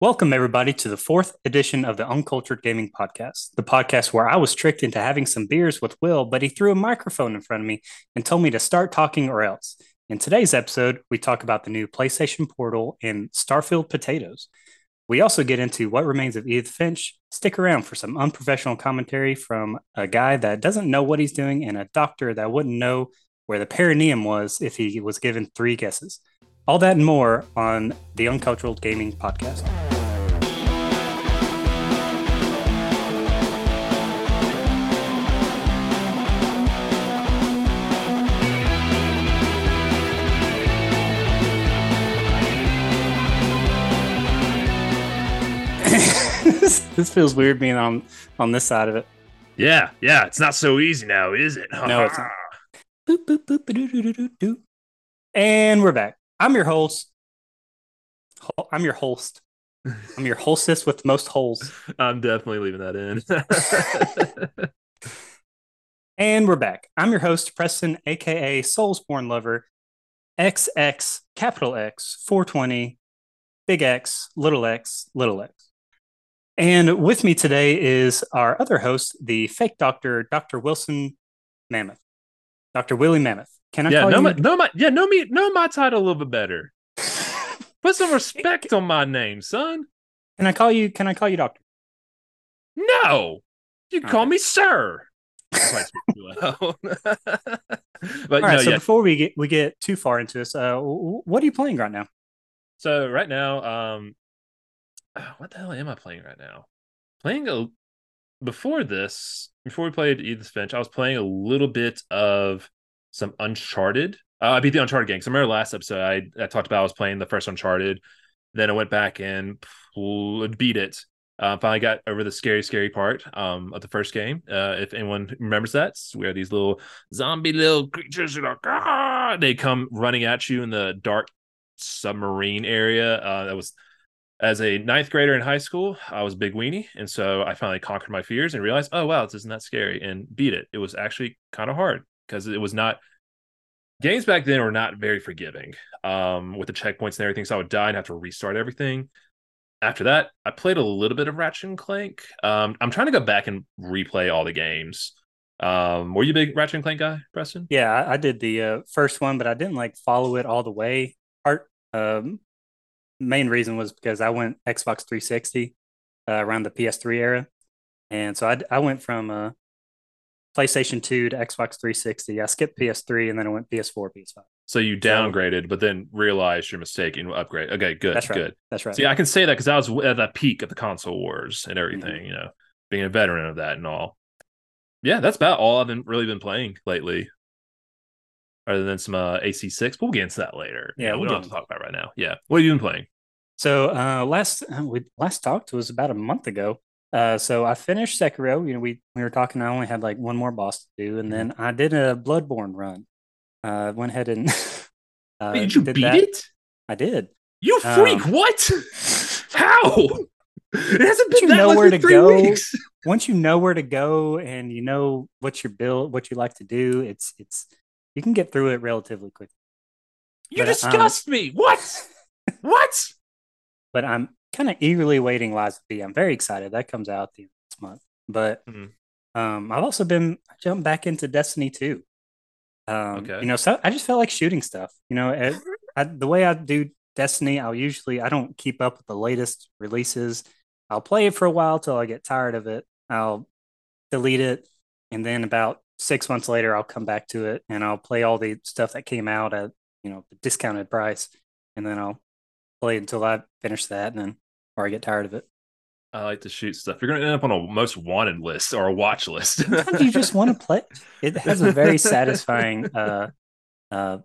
Welcome, everybody, to the fourth edition of the Uncultured Gaming Podcast, the podcast where I was tricked into having some beers with Will, but he threw a microphone in front of me and told me to start talking or else. In today's episode, we talk about the new PlayStation Portal and Starfield potatoes. We also get into what remains of Edith Finch. Stick around for some unprofessional commentary from a guy that doesn't know what he's doing and a doctor that wouldn't know where the perineum was if he was given three guesses. All that and more on the Uncultured Gaming Podcast. this feels weird being on on this side of it. Yeah, yeah, it's not so easy now, is it? No, it's not. Boop, boop, boop, doo, doo, doo, doo, doo. And we're back. I'm your host. Ho- I'm your host. I'm your hostess with most holes. I'm definitely leaving that in. And we're back. I'm your host, Preston, aka Soulsborne Lover, XX, capital X, 420, big X, little x, little x. And with me today is our other host, the fake doctor, Dr. Wilson Mammoth. Dr. Willie Mammoth. Can I yeah, call know you? my, know my, yeah, know me, know my title a little bit better. Put some respect on my name, son. Can I call you? Can I call you doctor? No, you can call Okay. me sir. I might speak too loud. but All right. no, so yeah. before we get we get too far into this, uh, what are you playing right now? So right now, um, uh, what the hell am I playing right now? Playing a before this, before we played Edith Finch, I was playing a little bit of some Uncharted. Uh, I beat the Uncharted game. So I remember last episode I, I talked about I was playing the first Uncharted. Then I went back and beat it. Uh, finally got over the scary, scary part um, of the first game. Uh, if anyone remembers that, it's where these little zombie little creatures are ah! they come running at you in the dark submarine area. Uh, that was as a ninth grader in high school, I was big weenie, and so I finally conquered my fears and realized, oh wow, this isn't that scary, and beat it. It was actually kind of hard because it was not. Games back then were not very forgiving um, with the checkpoints and everything, so I would die and have to restart everything. After that, I played a little bit of Ratchet and Clank. Um, I'm trying to go back and replay all the games. Um, were you a big Ratchet and Clank guy, Preston? Yeah, I, did the uh, first one, but I didn't like follow it all the way. Part um, main reason was because I went Xbox 360 uh, around the PS3 era, and so I I went from uh, PlayStation 2 to Xbox 360. I skipped PS3 and then I went PS4, PS5. So you downgraded, but then realized your mistake and upgrade. Okay, good, That's right. good. That's right. See, I can say that because I was at the peak of the console wars and everything, you know, being a veteran of that and all. Yeah, that's about all I've been really been playing lately. Other than some uh, AC6, we'll get into that later. Yeah, we get don't have to talk about it right now. Yeah, what have you been playing? So uh, last uh, we last talked was about a month ago. Uh, so I finished Sekiro. You know, we we were talking. I only had like one more boss to do, and then I did a Bloodborne run. Uh, went ahead and uh, Wait, did you beat that. it? I did. You Um, freak! what? How? It hasn't you been that know long where to three go. weeks. Once you know where to go and you know what your build, what you like to do, it's it's you can get through it relatively quick. You But, um, disgust me. What? what? But I'm kind of eagerly waiting Lies of P. I'm very excited. That comes out the end of this month. But Mhm. um, I've also been I jumped back into Destiny 2. Um, Okay. You know, so I just felt like shooting stuff. You know, it, I, the way I do Destiny, I'll usually I don't keep up with the latest releases. I'll play it for a while till I get tired of it. I'll delete it, and then about six months later, I'll come back to it and I'll play all the stuff that came out at you know the discounted price, and then I'll play until I finish that, and then or I get tired of it. I like to shoot stuff. You're going to end up on a most wanted list or a watch list. Sometimes you just want to play. It has a very satisfying uh, uh,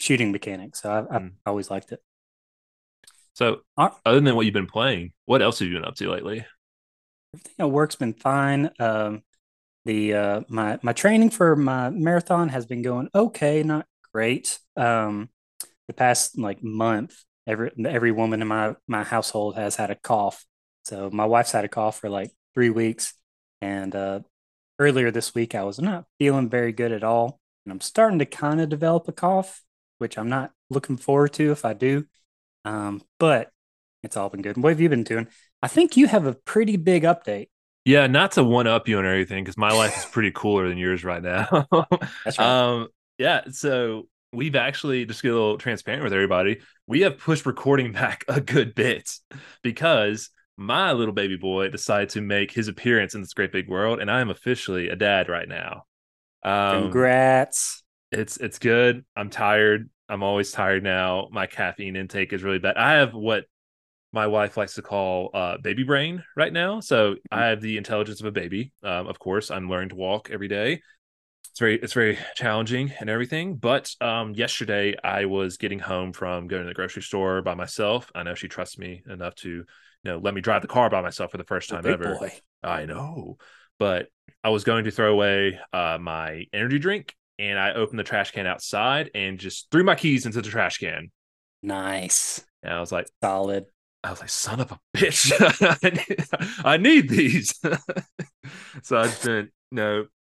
shooting mechanic, so I've, I've Mm. always liked it. So, Uh, other than what you've been playing, what else have you been up to lately? everything at work's been fine. Um, the uh, my my training for my marathon has been going okay, not great. Um, the past like month, every every woman in my my household has had a cough. So my wife's had a cough for like three weeks, and uh, earlier this week I was not feeling very good at all, and I'm starting to kind of develop a cough, which I'm not looking forward to if I do. Um, but It's all been good. What have you been doing? I think you have a pretty big update. Yeah, not to one up you on everything because my life is pretty cooler than yours right now. That's right. Um, yeah, so we've actually just get a little transparent with everybody. We have pushed recording back a good bit because my little baby boy decided to make his appearance in this great big world, and I am officially a dad right now. Um, Congrats. it's it's good. I'm tired. I'm always tired now. My caffeine intake is really bad. I have what my wife likes to call uh, baby brain right now. So I have the intelligence of a baby. Um, of course, I'm learning to walk every day. It's very it's very challenging and everything. But um, yesterday I was getting home from going to the grocery store by myself. I know she trusts me enough to you know let me drive the car by myself for the first time ever. boy. I know. But I was going to throw away uh, my energy drink and I opened the trash can outside and just threw my keys into the trash can. Nice. And I was like, Solid. I was like, son of a bitch. I, need, these. so I've been, no, just been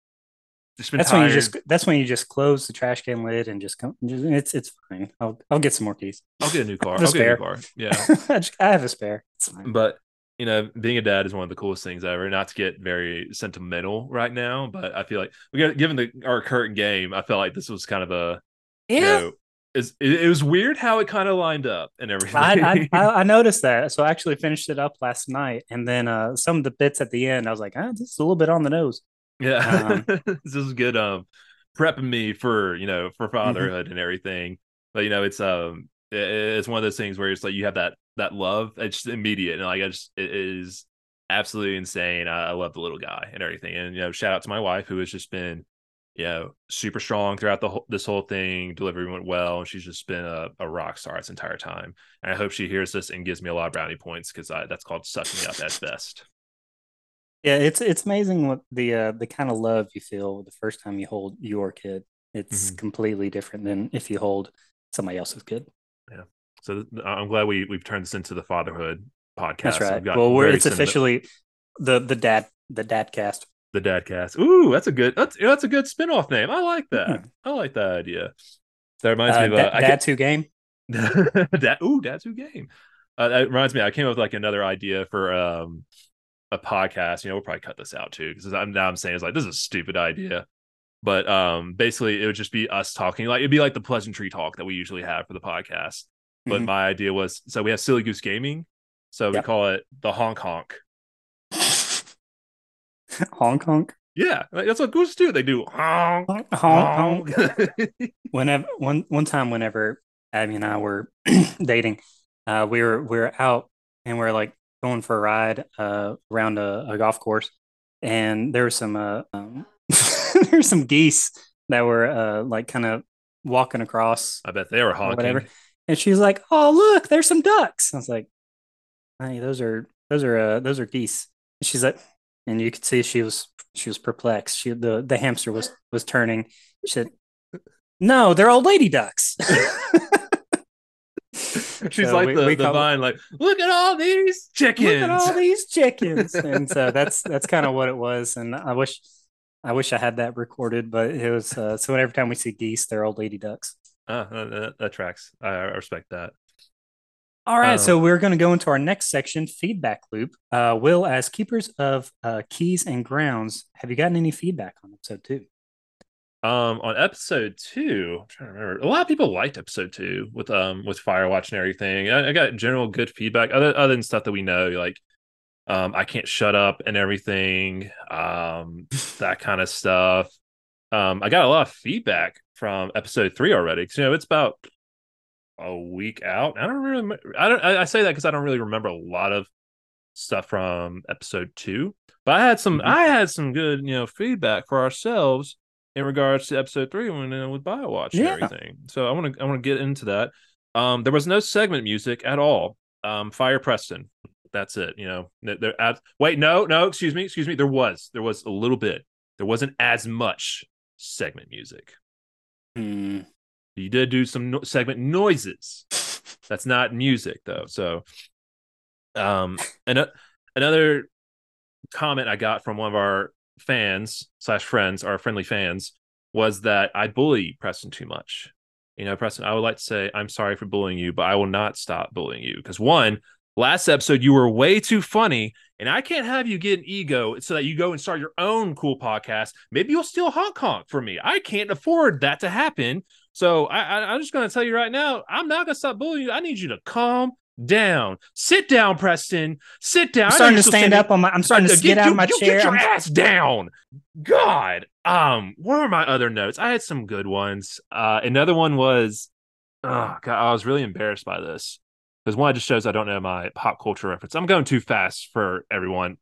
That's tired. when you just that's when you just close the trash can lid and just come just, it's it's fine. I'll I'll get some more keys. I'll get a new car. The I'll get a new car. Yeah. I, just- I have a spare. It's fine. but you know, being a dad is one of the coolest things ever. Not to get very sentimental right now, but I feel like we got given the our current game, I felt like this was kind of a you Yeah. know, is it, it was weird how it kind of lined up and everything. I, I I I noticed that. So I actually finished it up last night, and then uh, some of the bits at the end, I was like, ah, this is a little bit on the nose. Yeah, Um, this is good. Um, prepping me for you know for fatherhood and everything. But you know, it's um, it- it's one of those things where it's like you have that that love. It's just immediate, and like I just it is absolutely insane. I, I love the little guy and everything. And you know, shout out to my wife who has just been you know super strong throughout the whole this whole thing. Delivery went well, and she's just been a, a rock star this entire time. And I hope she hears this and gives me a lot of brownie points because that's called sucking up at best. Yeah, it's it's amazing what the uh, the kind of love you feel the first time you hold your kid. It's Mhm. completely different than if you hold somebody else's kid. Yeah. So th- I'm glad we we've turned this into the fatherhood podcast. That's right. Well, we're it's officially the the dad the dad cast. the dad cast. Ooh, that's a good that's that's a good spin-off name. I like that. Mhm. I like that idea. That reminds Uh, me of da- uh, dad two game. dad. Ooh, dad's who game. Uh, that reminds me. I came up with like another idea for um a podcast. You know, we'll probably cut this out too because I'm now I'm saying it's like this is a stupid idea. But um, basically, it would just be us talking. Like it'd be like the pleasantry talk that we usually have for the podcast. But Mhm. my idea was so we have Silly Goose Gaming, so we call it the honk honk. honk honk Yeah, like, that's what gooses do. They do honk honk honk. honk. whenever one one time whenever Abby and I were dating, uh, we were we were out and we are like going for a ride uh, around a, a golf course, and there were some uh, um, there were some geese that were uh, like kind of walking across I bet they were honking. whatever, and she's like, "Oh look, there's some ducks." I was like, "Honey, those are those are uh, those are geese." And she's like, and you could see she was she was perplexed. She the the hamster was was turning. She said, "No, they're old lady ducks." She's So like we- the, we the call it- like, look at all these chickens. Look at all these chickens, and so that's that's kind of what it was. And I wish I wish I had that recorded, but it was uh, so every time we see geese, they're old lady ducks. Ah, that, that- that tracks. I, I respect that. All right, Um, so we're going to go into our next section, feedback loop. Uh, Will, as keepers of uh, keys and grounds, have you gotten any feedback on episode two? Um, on episode two, I'm trying to remember. A lot of people liked episode two with um with Firewatch and everything. I, I got general good feedback, other other than stuff that we know, like um I can't shut up and everything, um that kind of stuff. Um, I got a lot of feedback from episode three already because you know it's about a week out. I don't really, I don't, I, I say that because I don't really remember a lot of stuff from episode two, but I had some, Mhm. I had some good, you know, feedback for ourselves in regards to episode three when uh, with Biowatch and everything. So I want to, I want to get into that. Um, there was no segment music at all. Um, Fire Preston. That's it. You know, there-. At, wait, no, no, excuse me, excuse me. There was, there was a little bit. There wasn't as much segment music. Hmm. You did do some no- segment noises. That's not music though. So, um, and another comment I got from one of our fans slash friends, our friendly fans, was that I bully Preston too much. You know, Preston, I would like to say I'm sorry for bullying you, but I will not stop bullying you because one, last episode you were way too funny, and I can't have you get an ego so that you go and start your own cool podcast. Maybe you'll steal honk honk from me. I can't afford that to happen. So I, I, I'm just going to tell you right now, I'm not going to stop bullying you. I need you to calm down. Sit down, Preston. Sit down. I'm starting to stand up on my. I'm starting to Get- get out you- of my you chair. Get your I'm- ass down. God. Um, what were my other notes? I had some good ones. Uh, another one was, oh God, I was really embarrassed by this because one, it just shows I don't know my pop culture reference. I'm going too fast for everyone.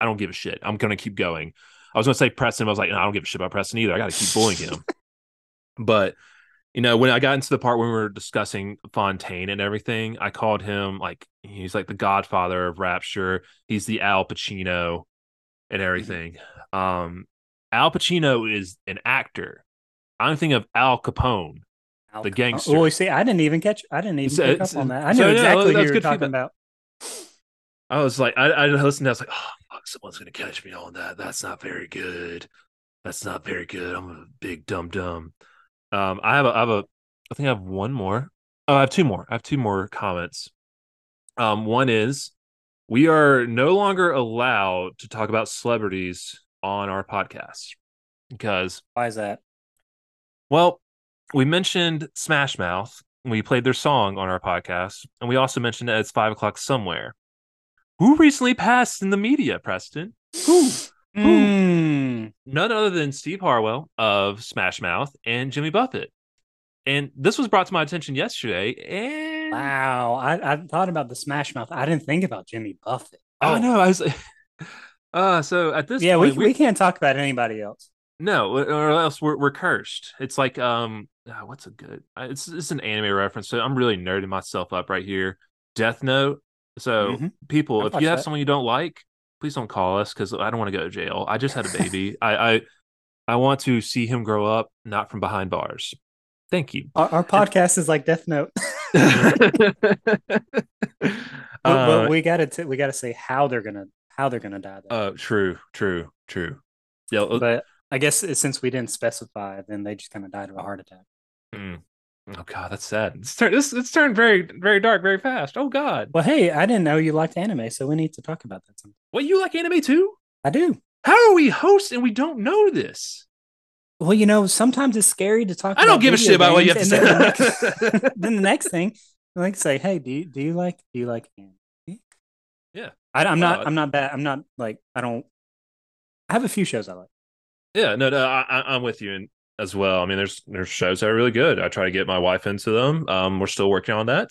I don't give a shit. I'm gonna keep going. I was gonna say Preston. But I was like, no, I don't give a shit about Preston either. I got to keep bullying him. but you know, when I got into the part when we were discussing Fontaine and everything, I called him like he's like the godfather of Rapture. He's the Al Pacino and everything. Um, Al Pacino is an actor. I'm thinking of Al Capone. Al the gangster. Oh, see, I didn't even catch. I didn't even So- pick up on that. I so, knew yeah, exactly what that's you were talking feedback. about. I was like, I, I listened. I was like, oh, fuck, someone's gonna catch me on that. That's not very good. That's not very good. I'm a big dumb dumb. Um, I have a, I have a, I think I have one more. Oh, I have two more. I have two more comments. Um, one is we are no longer allowed to talk about celebrities on our podcast because Why is that? well, we mentioned Smash Mouth. We played their song on our podcast, and we also mentioned that it's five o'clock somewhere. Who recently passed in the media, Preston? Who? Hmm. None other than Steve Harwell of Smash Mouth and Jimmy Buffett. And this was brought to my attention yesterday. And Wow. I, I thought about the Smash Mouth. I didn't think about Jimmy Buffett. oh no, I was. Uh, so at this yeah, we, point, we can't talk about anybody else. No, or else we're we're cursed. It's like um, ah, what's a good? uh, It's it's an anime reference. So I'm really nerding myself up right here. Death Note. So Mhm. people, I've if you have that. someone you don't like, please don't call us because I don't want to go to jail. I just had a baby. I I I want to see him grow up, not from behind bars. Thank you. Our, our podcast is like Death Note. but, Uh, but we gotta t- we gotta say how they're gonna how they're gonna die. Though. uh, true, true, true. Yeah, uh, but I guess since we didn't specify, then they just kind of died of a heart attack. mm. Mm. oh god, that's sad. It's turned this it's turned very very dark very fast. Oh god. Well, hey, I didn't know you liked anime, so we need to talk about that. Sometime. What you like anime too? I do. How are we hosts and we don't know this? Well, you know, sometimes it's scary to talk. I don't give a shit about what you have to and then the say. next- then the next thing, like say, hey, do you do you like do you like anime? Yeah. I, I'm not. Well, I'm not bad. I'm not like. I don't. I have a few shows I like. Yeah, no, no, I, I- I'm with you and as well. I mean, there's there's shows that are really good. I try to get my wife into them. Um, we're still working on that,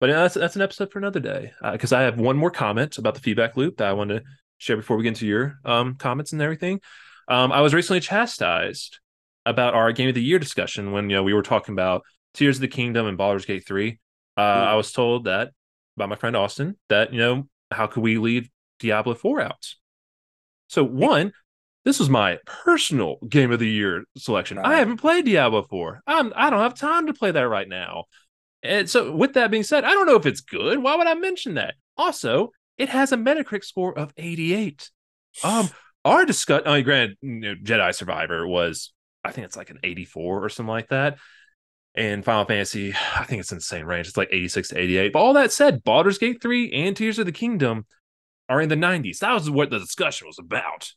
but yeah, that's that's an episode for another day. Because I have one more comment about the feedback loop that I want to share before we get into your um comments and everything. Um, I was recently chastised about our game of the year discussion when you know we were talking about Tears of the Kingdom and Baldur's Gate three. Uh, Mm. I was told that by my friend Austin that you know how could we leave Diablo four out? So one, this was my personal game of the year selection. I haven't played Diablo 4. I'm I don't have time to play that right now. And so with that being said, I don't know if it's good. Why would I mention that? Also, it has a Metacritic score of 88. Um our discuss I mean, granted, you know, Jedi Survivor was I think it's like an 84 or something like that. And Final Fantasy, I think it's in the same range. It's like 86 to 88. But all that said, Baldur's Gate 3 and Tears of the Kingdom are in the 90s. That was what the discussion was about.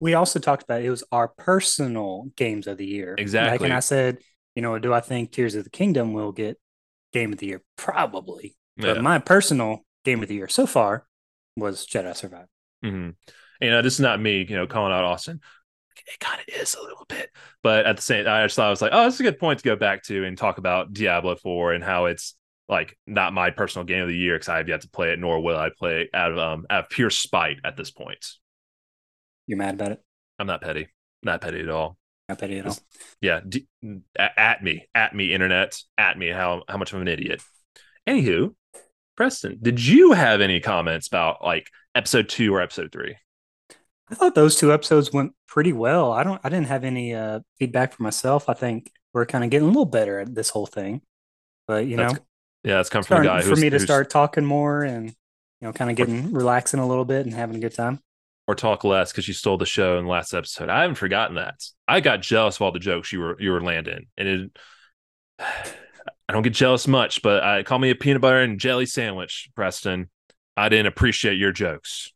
We also talked about it was our personal games of the year. Like, Exactly. and I said, you know, do I think Tears of the Kingdom will get game of the year? Probably. But Yeah. my personal game of the year so far was Jedi Survivor. hmm And uh, this is not me, you know, calling out Austin. It kind of is a little bit, but at the same, I just thought I was like, oh, this is a good point to go back to and talk about Diablo Four and how it's like not my personal game of the year because I have yet to play it, nor will I play it out of um out of pure spite at this point. You're mad about it? I'm not petty, not petty at all. Not petty at all. Yeah, d- at, me, at me, internet, at me. How how much of an idiot? Anywho, Preston, did you have any comments about like episode two or episode three? I thought those two episodes went pretty well. I don't I didn't have any uh feedback for myself. I think we're kind of getting a little better at this whole thing. But you That's know, Yeah, it's come from starting guy for me to start talking more and you know, kind of getting relaxing a little bit and having a good time. Or talk less because you stole the show in the last episode. I haven't forgotten that. I got jealous of all the jokes you were you were landing, and it. I don't get jealous much, but I call me a peanut butter and jelly sandwich, Preston. I didn't appreciate your jokes.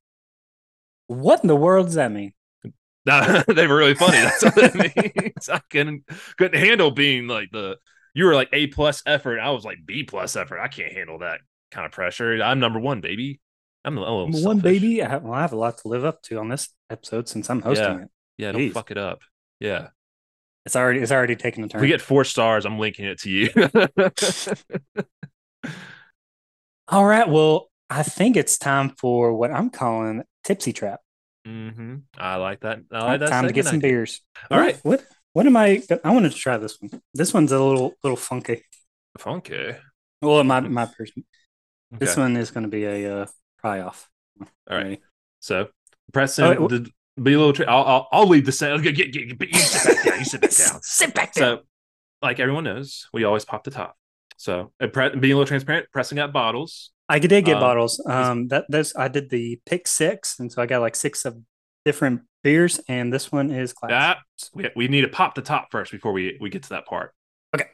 What in the world does that mean? they were really funny. That's what it means. I couldn't couldn't handle being like the you were like A plus effort. I was like B plus effort. I can't handle that kind of pressure. I'm number one, baby. I'm a little one, baby. I have, well, I have a lot to live up to on this episode since I'm hosting Yeah. it. Yeah, don't fuck it up. Yeah. It's already it's already taken a If turn. we get four stars, I'm linking it to you. All right. Well, I think it's time for what I'm calling tipsy trap. Mm-hmm. I like that. I like that. time to get some idea. beers. All What- right. What what am I? I wanted to try this one. This one's a little little funky. Funky. Well, my my person. This one is going to be a uh, pry off. All right. Ready? So, Preston, Oh, wh- the, be a little. Tra- I'll, I'll I'll leave the sound. Get, get, get, you sit back down. You sit back down. Sit back down. So, like everyone knows, we always pop the top. So, pre- being a little transparent, pressing out bottles. I did get um, bottles. Um, that that's I did the pick six, and so I got like six of different beers, and this one is class. Ah, we, we need to pop the top first before we we get to that part. Okay.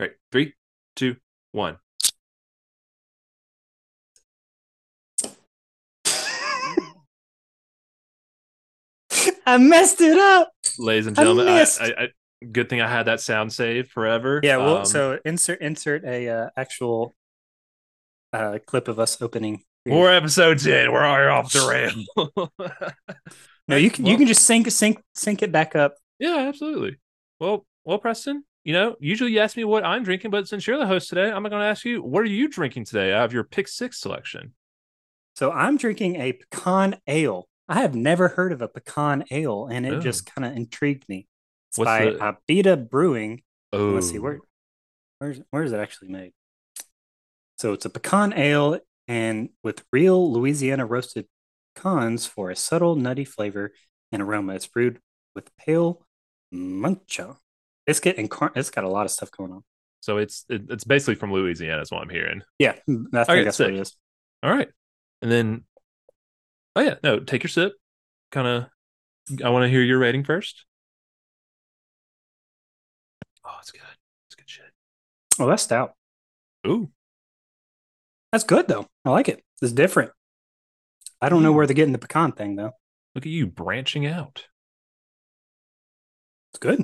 Right. Three, two, one. I messed it up. Ladies and gentlemen, I, missed. I, I, good thing I had that sound saved forever. Yeah. Well, Um, so insert insert a uh, actual uh, clip of us opening. beers. Four episodes in, we're already off the rail. no, you can you can just sync sync sync it back up. yeah, absolutely. Well, well, Preston, you know, usually you ask me what I'm drinking, but since you're the host today, I'm going to ask you, what are you drinking today out of your pick six selection? So I'm drinking a pecan ale. I have never heard of a pecan ale, and it Oh. just kind of intrigued me. It's What's by the- Abita Brewing. Oh, Let's see where oh. where's where is it actually made? So it's a pecan ale and with real Louisiana roasted pecans for a subtle nutty flavor and aroma. It's brewed with pale Munich biscuit and car- it's got a lot of stuff going on. So it's it, it's basically from Louisiana, is what I'm hearing. Yeah, mm, I think Okay, that's what it is. All right, and then, oh yeah, no, take your sip. Kind of, I want to hear your rating first. Oh, it's good. It's good shit. Oh, that's stout. Ooh, That's good though. I like it. It's different. I don't know where they're getting the pecan thing though. look at you branching out. It's good.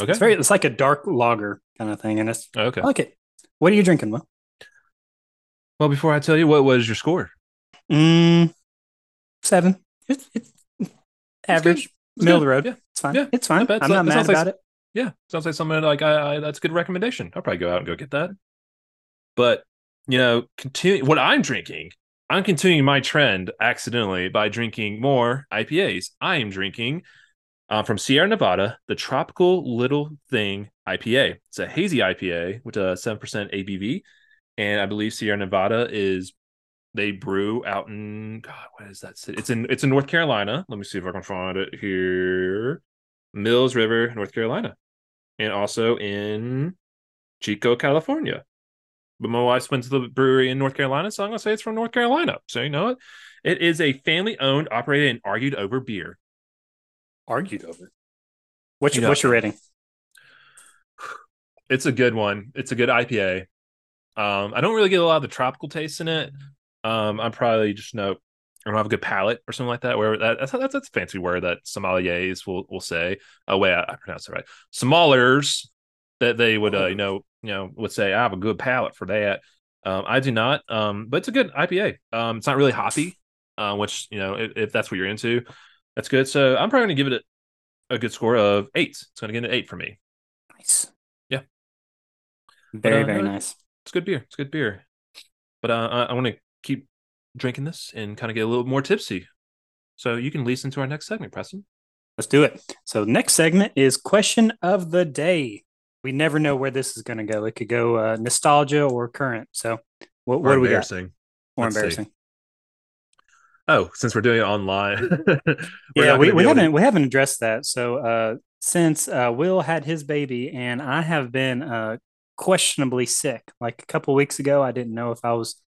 Okay. It's very. It's like a dark lager kind of thing, and it's. okay. I like it. What are you drinking, Will? Well, before I tell you, what was your score? Mm, seven. It's, it's average, It's middle of the road. Yeah. It's fine. Yeah. It's fine. Not. I'm not mad sounds like- about it. Yeah. Sounds like something like I, I that's a good recommendation. I'll probably go out and go get that. But you know, continue what I'm drinking. I'm continuing my trend accidentally by drinking more IPAs. I am drinking uh, from Sierra Nevada the Tropical Little Thing IPA. It's a hazy IPA with a seven percent ABV, and I believe Sierra Nevada is they brew out in God. What is that city? It's in it's in North Carolina. Let me see if I can find it here. Mills River, North Carolina, and also in Chico, California. But my wife went to the brewery in North Carolina, so I'm gonna say it's from North Carolina. So you know what? It is a family-owned, operated, and argued over beer. Argued over. What's You your know- What's your rating? It's a good one. It's a good IPA. Um, I don't really get a lot of the tropical taste in it. Um, I'm probably just no, I don't have a good palate or something like that. Where that, that's that's that's a fancy word that sommeliers will will say. Oh wait, I, I pronounced it right. Sommeliers that they would uh, you know you know would say I have a good palate for that. Um, I do not. Um, but it's a good IPA. Um, it's not really hoppy, uh, which you know if, if that's what you're into, that's good. So I'm probably gonna give it a, a good score of eight. It's gonna get an eight for me. Nice. Yeah. Very uh, very no, nice. It's good beer. It's good beer. But uh, I, I want to keep drinking this and kind of get a little more tipsy. So you can listen to our next segment, Preston. Let's do it. So next segment is question of the day. We never know where this is going to go. It could go uh, nostalgia or current. So what, what Or do we got? embarrassing. Or Let's see. embarrassing. Oh, since we're doing it online. yeah, we, we be able to- haven't we haven't addressed that. So uh, since uh, Will had his baby and I have been uh, questionably sick. Like a couple weeks ago, I didn't know if I was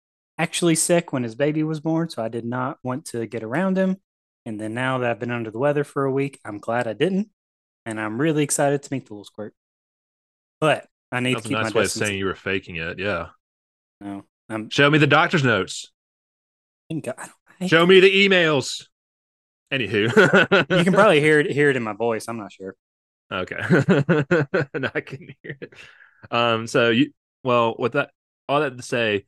actually sick when his baby was born, so I did not want to get around him. And then now that I've been under the weather for a week, I'm glad I didn't, and I'm really excited to meet the little squirt. But I need That's to a keep nice my way of saying you were faking it. Yeah. No, I'm. Show me the doctor's notes. I don't, I, Show me the emails. Anywho, you can probably hear it hear it in my voice. I'm not sure. Okay. no, I can hear it. Um, so you well with that all that to say,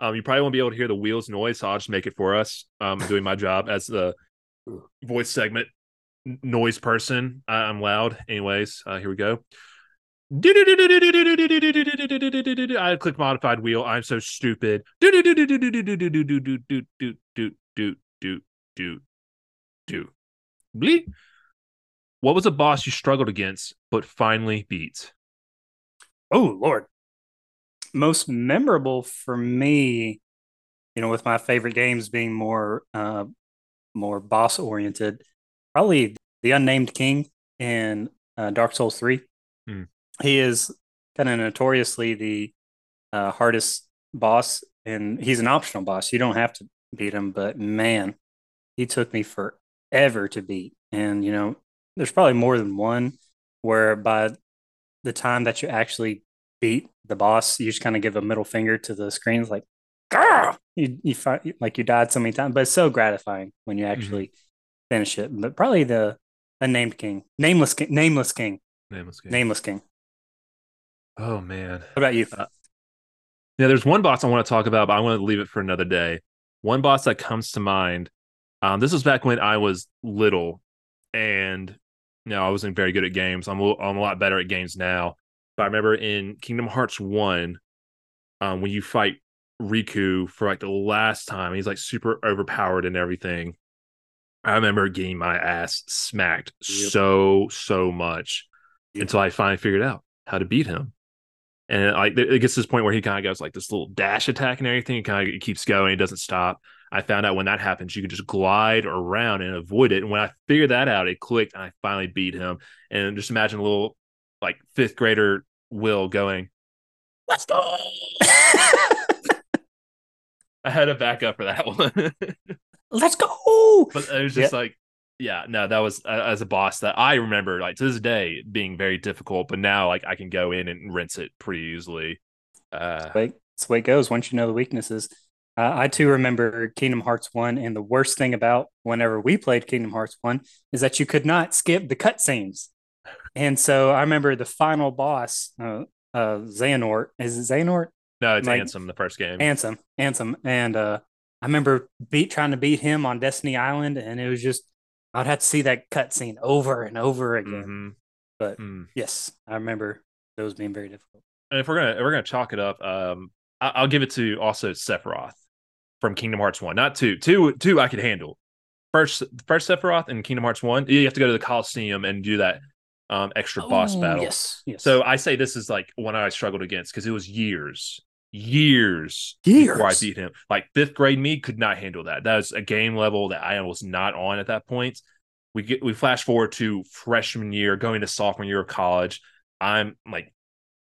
um, you probably won't be able to hear the wheels noise, so I'll just make it for us. Um, doing my job as the voice segment noise person. I- I'm loud. Anyways, uh, here we go. I click modified wheel. I'm so stupid. What was a boss you struggled against but finally beat? Oh Lord. Most memorable for me, you know, with my favorite games being more uh more boss oriented, probably the Unnamed King in uh, Dark Souls 3. Hmm. He is kind of notoriously the uh, hardest boss, and he's an optional boss. You don't have to beat him, but man, he took me forever to beat. And, you know, there's probably more than one where by the time that you actually beat the boss, you just kind of give a middle finger to the screen. It's like, Grr! you you find like you died so many times, but it's so gratifying when you actually finish it. But probably the unnamed king, nameless king, nameless king, Nameless game. nameless king. Oh man. What about you? Uh, Yeah, there's one boss I want to talk about, but I want to leave it for another day. One boss that comes to mind. Um, this was back when I was little, and you know I wasn't very good at games. I'm a, I'm a lot better at games now. But I remember in Kingdom Hearts One, um, when you fight Riku for like the last time, he's like super overpowered and everything. I remember getting my ass smacked Yep. so so much Yep. until I finally figured out how to beat him. And like it gets to this point where he kind of goes like this little dash attack and everything. It kind of keeps going. It doesn't stop. I found out when that happens, you can just glide around and avoid it. And when I figured that out, it clicked and I finally beat him. And just imagine a little like fifth grader Will going, "Let's go!" I had a backup for that one, Let's go. but it was just like, yeah, no, that was uh, as a boss that I remember like to this day being very difficult. But now like I can go in and rinse it pretty easily. Uh, that's the way it goes. Once you know the weaknesses. Uh, I too remember Kingdom Hearts 1, and the worst thing about whenever we played Kingdom Hearts 1 is that you could not skip the cutscenes. And so I remember the final boss, uh, uh, Xehanort. Is it Xehanort? no, it's Like- Ansem the first game. Ansem, Ansem, and uh, I remember beat trying to beat him on Destiny Island, and it was just I'd have to see that cutscene over and over again. Mhm. But Mm. yes, I remember those being very difficult. And if we're gonna if we're gonna chalk it up, um, I, I'll give it to also Sephiroth from Kingdom Hearts One, not two. Two, two I could handle. First, first Sephiroth in Kingdom Hearts One, you have to go to the Coliseum and do that um extra boss Oh, battle. Yes, yes. So I say this is like one I struggled against because it was years, years, Years. before I beat him. Like fifth grade me could not handle that. That was a game level that I was not on at that point. We get we flash forward to freshman year, going to sophomore year of college. I'm like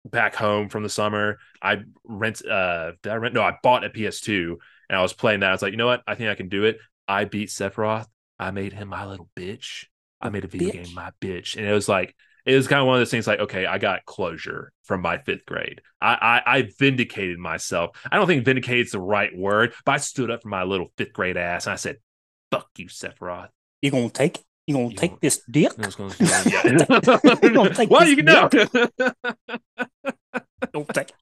back home from the summer. I rent uh did I rent no, I bought a PS2 and I was playing that. I was like, you know what? I think I can do it. I beat Sephiroth. I made him my little bitch. I made a video Bitch. game my bitch. And it was like it was kind of one of those things like, okay, I got closure from my fifth grade. I, I I vindicated myself. I don't think vindicated is the right word, but I stood up for my little fifth grade ass and I said, fuck you, Sephiroth. you gonna take you gonna You take gonna- this dick? I gonna say, You gonna take Well, you can know. Don't take.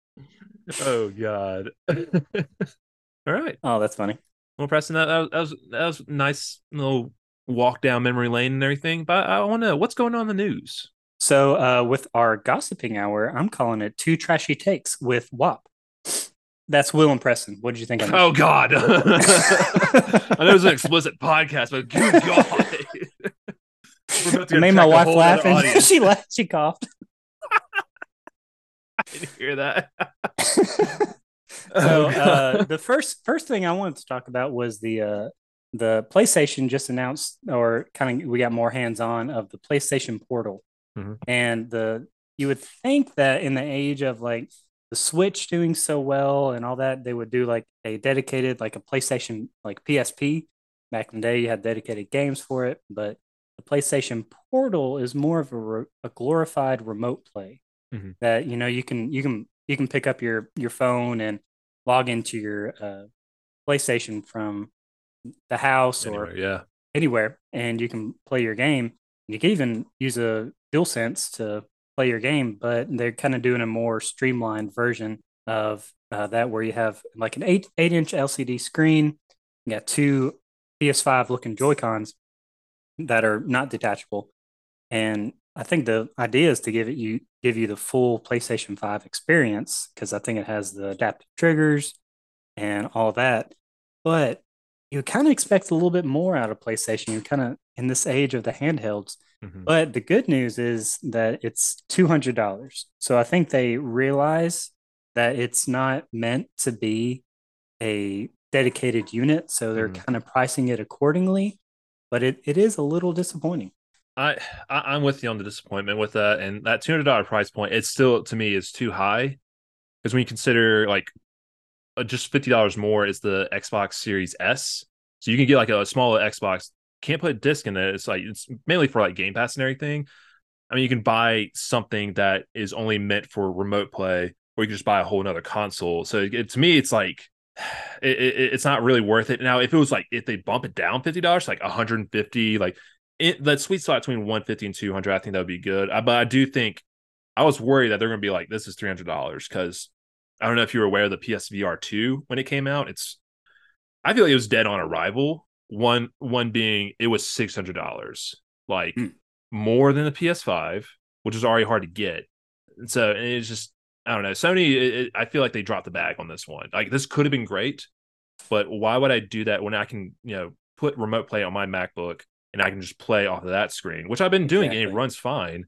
oh God. All right. Oh, that's funny. Well, Preston, that, that was that was that was a nice little walk down memory lane and everything. But I want to know what's going on in the news. So, uh, with our gossiping hour, I'm calling it two trashy takes with WAP. That's Will and Preston. What did you think? Of Oh God. I know it's an explicit podcast, but good God. We're about to I made my wife laugh, and audience. she laughed. She coughed. I didn't hear that. so Oh, uh, the first first thing I wanted to talk about was the uh, the PlayStation just announced, or kind of we got more hands on of the PlayStation Portal, Mhm. and the you would think that in the age of like the Switch doing so well and all that, they would do like a dedicated like a PlayStation like PSP. Back in the day, you had dedicated games for it, but the PlayStation Portal is more of a, re- a glorified remote play. mm-hmm. that you know you can you can you can pick up your your phone and log into your uh, PlayStation from the house anywhere, or yeah anywhere, and you can play your game. You can even use a DualSense to play your game, but they're kind of doing a more streamlined version of uh, that where you have like an eight eight inch LCD screen. You got two PS5 looking Joy Cons that are not detachable, and I think the idea is to give it you give you the full PlayStation 5 experience because I think it has the adaptive triggers and all that. But you kind of expect a little bit more out of PlayStation. You're kind of in this age of the handhelds. Mm-hmm. But the good news is that it's $200. So I think they realize that it's not meant to be a dedicated unit. So they're mm-hmm. kind of pricing it accordingly. But it, it is a little disappointing. I, I am with you on the disappointment with that, and that two hundred dollar price point. It's still to me is too high because when you consider like Uh, just fifty dollars more is the Xbox Series S, so you can get like a smaller Xbox. Can't put a disc in it. It's like it's mainly for like Game Pass and everything. I mean, you can buy something that is only meant for remote play, or you can just buy a whole another console. So it, to me, it's like it, it, it's not really worth it. Now, if it was like if they bump it down fifty dollars, like one hundred and fifty, like that sweet spot between 150 and 200 i think that would be good I, but i do think i was worried that they're going to be like this is $300 because i don't know if you were aware of the psvr 2 when it came out it's i feel like it was dead on arrival one one being it was $600 like mm. more than the ps5 which is already hard to get and so and it's just i don't know sony it, it, i feel like they dropped the bag on this one like this could have been great but why would i do that when i can you know put remote play on my macbook and I can just play off of that screen, which I've been doing exactly. and it runs fine.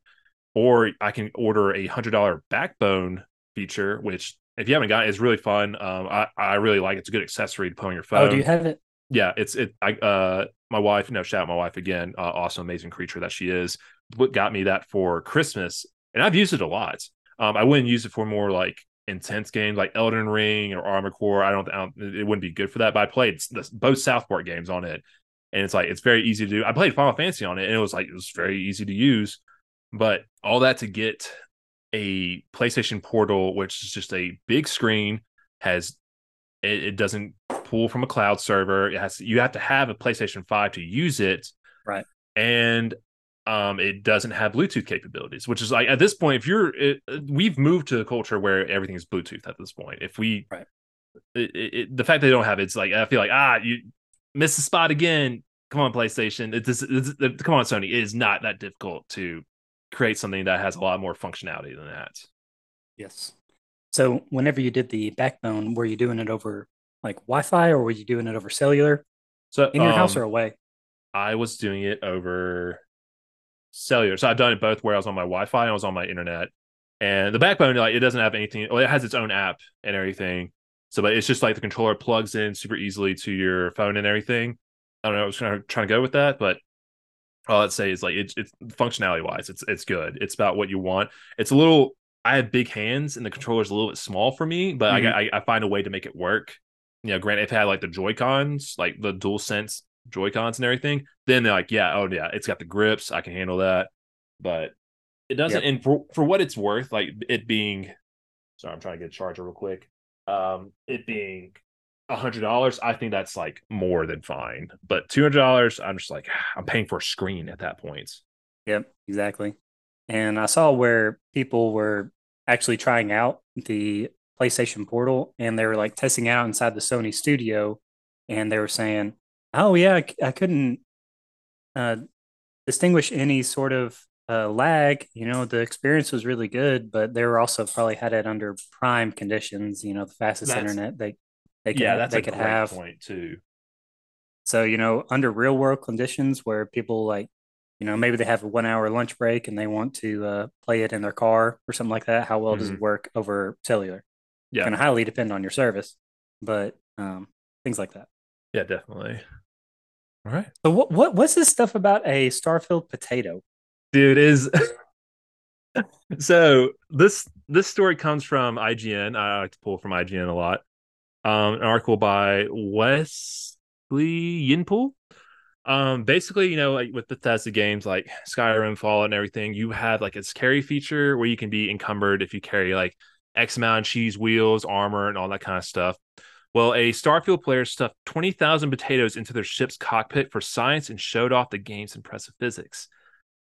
Or I can order a hundred dollar backbone feature, which if you haven't got it, it's really fun. Um, I, I really like it. It's a good accessory to put on your phone. Oh, do you have it? Yeah, it's it. I uh, my wife. No, shout out my wife again. Uh, awesome, amazing creature that she is. What got me that for Christmas, and I've used it a lot. Um, I wouldn't use it for more like intense games like Elden Ring or Armored Core. I don't, I don't, it wouldn't be good for that. But I played both South Park games on it, and it's like it's very easy to do. I played Final Fantasy on it, and it was like it was very easy to use. But all that to get a PlayStation Portal, which is just a big screen, has it, it doesn't pull from a cloud server. It has you have to have a PlayStation Five to use it, right? And um, it doesn't have Bluetooth capabilities, which is like at this point, if you're, it, we've moved to a culture where everything is Bluetooth at this point. If we, right. It, it, the fact they don't have it's like I feel like ah you missed the spot again. Come on, PlayStation. It's, come on, Sony. It is not that difficult to create something that has a lot more functionality than that. Yes. So, whenever you did the backbone, were you doing it over like Wi-Fi, or were you doing it over cellular? So, in your um, house or away? I was doing it over cellular. So I've done it both where I was on my Wi-Fi and I was on my internet. And the backbone, like it doesn't have anything. Well, it has its own app and everything. So, but it's just like the controller plugs in super easily to your phone and everything. I don't know. I was trying to, trying to go with that, but all I'd say is like it's it's functionality wise, it's it's good. It's about what you want. It's a little. I have big hands and the controller's a little bit small for me, but mm-hmm. I, I, I find a way to make it work. You know, granted, if I had like the Joy Cons, like the Dual Sense Joy Cons and everything, then they're like, yeah, oh yeah, it's got the grips. I can handle that, but it doesn't. Yep. And for for what it's worth, like it being. Sorry, I'm trying to get a charger real quick um, it being hundred dollars, I think that's like more than fine. But two hundred dollars, I'm just like I'm paying for a screen at that point. Yep, exactly. And I saw where people were actually trying out the PlayStation Portal, and they were like testing out inside the Sony studio, and they were saying, "Oh yeah, I, I couldn't uh, distinguish any sort of uh, lag, you know, the experience was really good, but they were also probably had it under prime conditions. You know, the fastest that's, internet they they could, yeah, that's they could have point too. So you know, under real world conditions where people like, you know, maybe they have a one hour lunch break and they want to uh, play it in their car or something like that. How well mm-hmm. does it mm-hmm. work over cellular? Yeah, to highly depend on your service, but um, things like that. Yeah, definitely. All right. So what what what's this stuff about a Starfield potato? dude is so this this story comes from IGN. I like to pull from IGN a lot. Um, an article by Wesley Yin-Poole. Um, basically, you know, like with Bethesda games like Skyrim, Fallout, and everything, you have like a carry feature where you can be encumbered if you carry like X amount of cheese wheels, armor, and all that kind of stuff. Well, a Starfield player stuffed 20,000 potatoes into their ship's cockpit for science and showed off the game's impressive physics.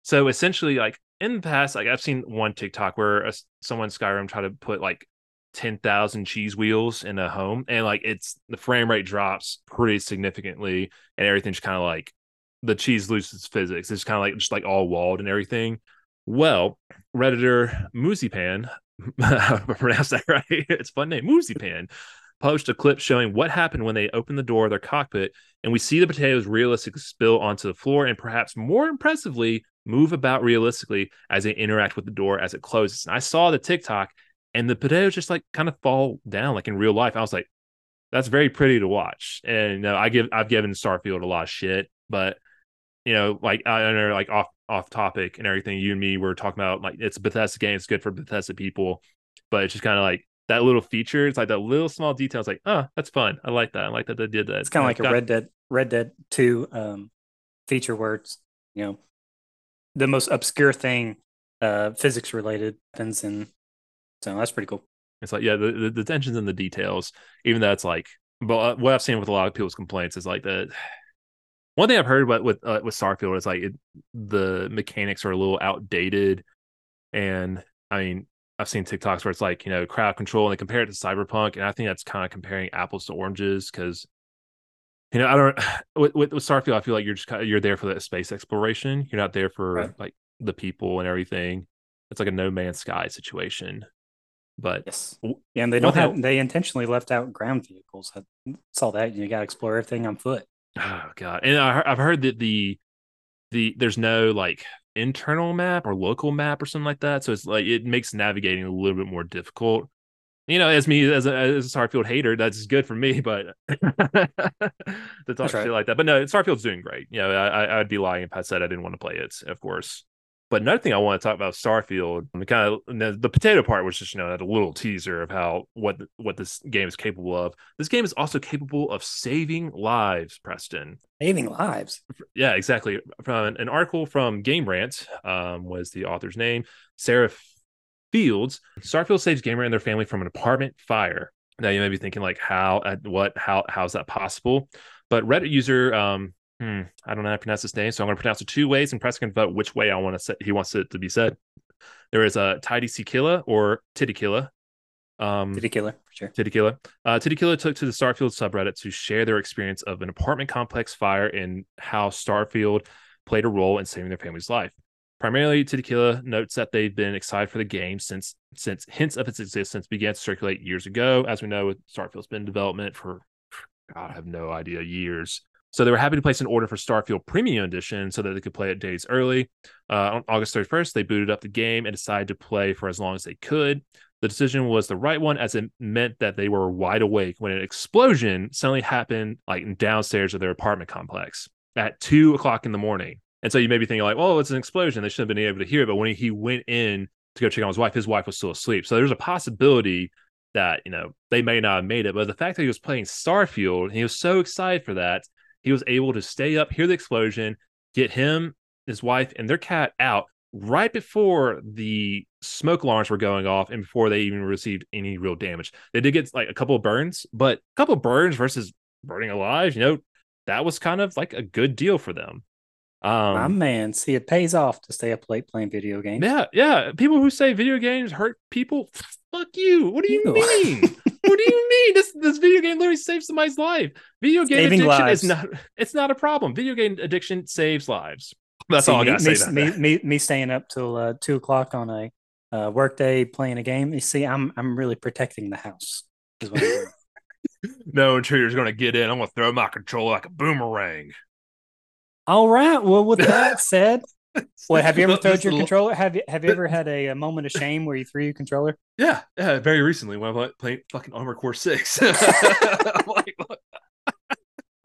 So essentially, like in the past, like I've seen one TikTok where a, someone Skyrim tried to put like 10,000 cheese wheels in a home and like it's the frame rate drops pretty significantly and everything's kind of like the cheese loses physics. It's kind of like just like all walled and everything. Well, Redditor Moozypan, I pronounced that right. It's fun name, Moozypan, published a clip showing what happened when they opened the door of their cockpit, and we see the potatoes realistically spill onto the floor, and perhaps more impressively, move about realistically as they interact with the door as it closes. And I saw the TikTok, and the potatoes just like kind of fall down like in real life. I was like, that's very pretty to watch. And you know, I give I've given Starfield a lot of shit, but you know, like I know like off off topic and everything. You and me were talking about like it's a Bethesda game, it's good for Bethesda people, but it's just kind of like that little feature. It's like that little small detail. It's like, oh, that's fun. I like that. I like that they did that. It's kind of like got... a Red Dead Red Dead Two um, feature words. you know the most obscure thing uh, physics related happens, and so that's pretty cool. It's like yeah, the, the, the tensions and the details. Even though it's like, but uh, what I've seen with a lot of people's complaints is like the one thing I've heard about with uh, with Starfield is like it, the mechanics are a little outdated, and I mean I've seen TikToks where it's like you know crowd control and they compare it to Cyberpunk, and I think that's kind of comparing apples to oranges because you know I don't with, with, with Starfield I feel like you're just you're there for the space exploration. You're not there for right. like the people and everything. It's like a no man's sky situation. But yes, and they don't have they intentionally left out ground vehicles. I saw that you got to explore everything on foot. Oh god, and I, I've heard that the the there's no like internal map or local map or something like that, so it's like it makes navigating a little bit more difficult. You know, as me as a, as a Starfield hater, that's good for me. But to talk right. shit like that, but no, Starfield's doing great. You know, I I'd be lying if I said I didn't want to play it, of course. But another thing I want to talk about Starfield, the kind of the, potato part was just you know a little teaser of how what what this game is capable of. This game is also capable of saving lives, Preston. Saving lives. Yeah, exactly. From an article from Game Rant um, was the author's name, Sarah Fields. Starfield saves Gamer and their family from an apartment fire. Now you may be thinking like, how, at what, how, how's that possible? But Reddit user um, Hmm, I don't know how to pronounce his name, so I'm going to pronounce it two ways, and Preston can vote which way I want to say he wants it to be said. There is a Tidy Killa or Titty Um, Titty Killer, for sure. Titty Killer. Uh, Titty Killer took to the Starfield subreddit to share their experience of an apartment complex fire and how Starfield played a role in saving their family's life. Primarily, Titty Killer notes that they've been excited for the game since since hints of its existence began to circulate years ago. As we know, Starfield's been in development for God, I have no idea, years. So they were happy to place an order for Starfield Premium Edition so that they could play it days early. Uh, on August 31st, they booted up the game and decided to play for as long as they could. The decision was the right one as it meant that they were wide awake when an explosion suddenly happened like downstairs of their apartment complex at two o'clock in the morning. And so you may be thinking like, "Oh, it's an explosion. They shouldn't have been able to hear it." But when he went in to go check on his wife, his wife was still asleep. So there's a possibility that you know they may not have made it. But the fact that he was playing Starfield, he was so excited for that he was able to stay up, hear the explosion, get him, his wife, and their cat out right before the smoke alarms were going off and before they even received any real damage. They did get like a couple of burns, but a couple of burns versus burning alive, you know, that was kind of like a good deal for them. Um, My man, see, it pays off to stay up late playing video games. Yeah, yeah. People who say video games hurt people, fuck you. What do you, you. mean? what do you mean? This this video game literally saves somebody's life. Video game Saving addiction lives. is not it's not a problem. Video game addiction saves lives. That's See, all I gotta me, say. Me, me, me, staying up till uh, two o'clock on a uh, work day playing a game. You see, I'm I'm really protecting the house. no intruder's gonna get in. I'm gonna throw my controller like a boomerang. All right. Well, with that said, well, have you ever thrown your controller? Have you have you ever had a, a, moment of shame where you threw your controller? Yeah, yeah, very recently when I played fucking Armored Core Six. like,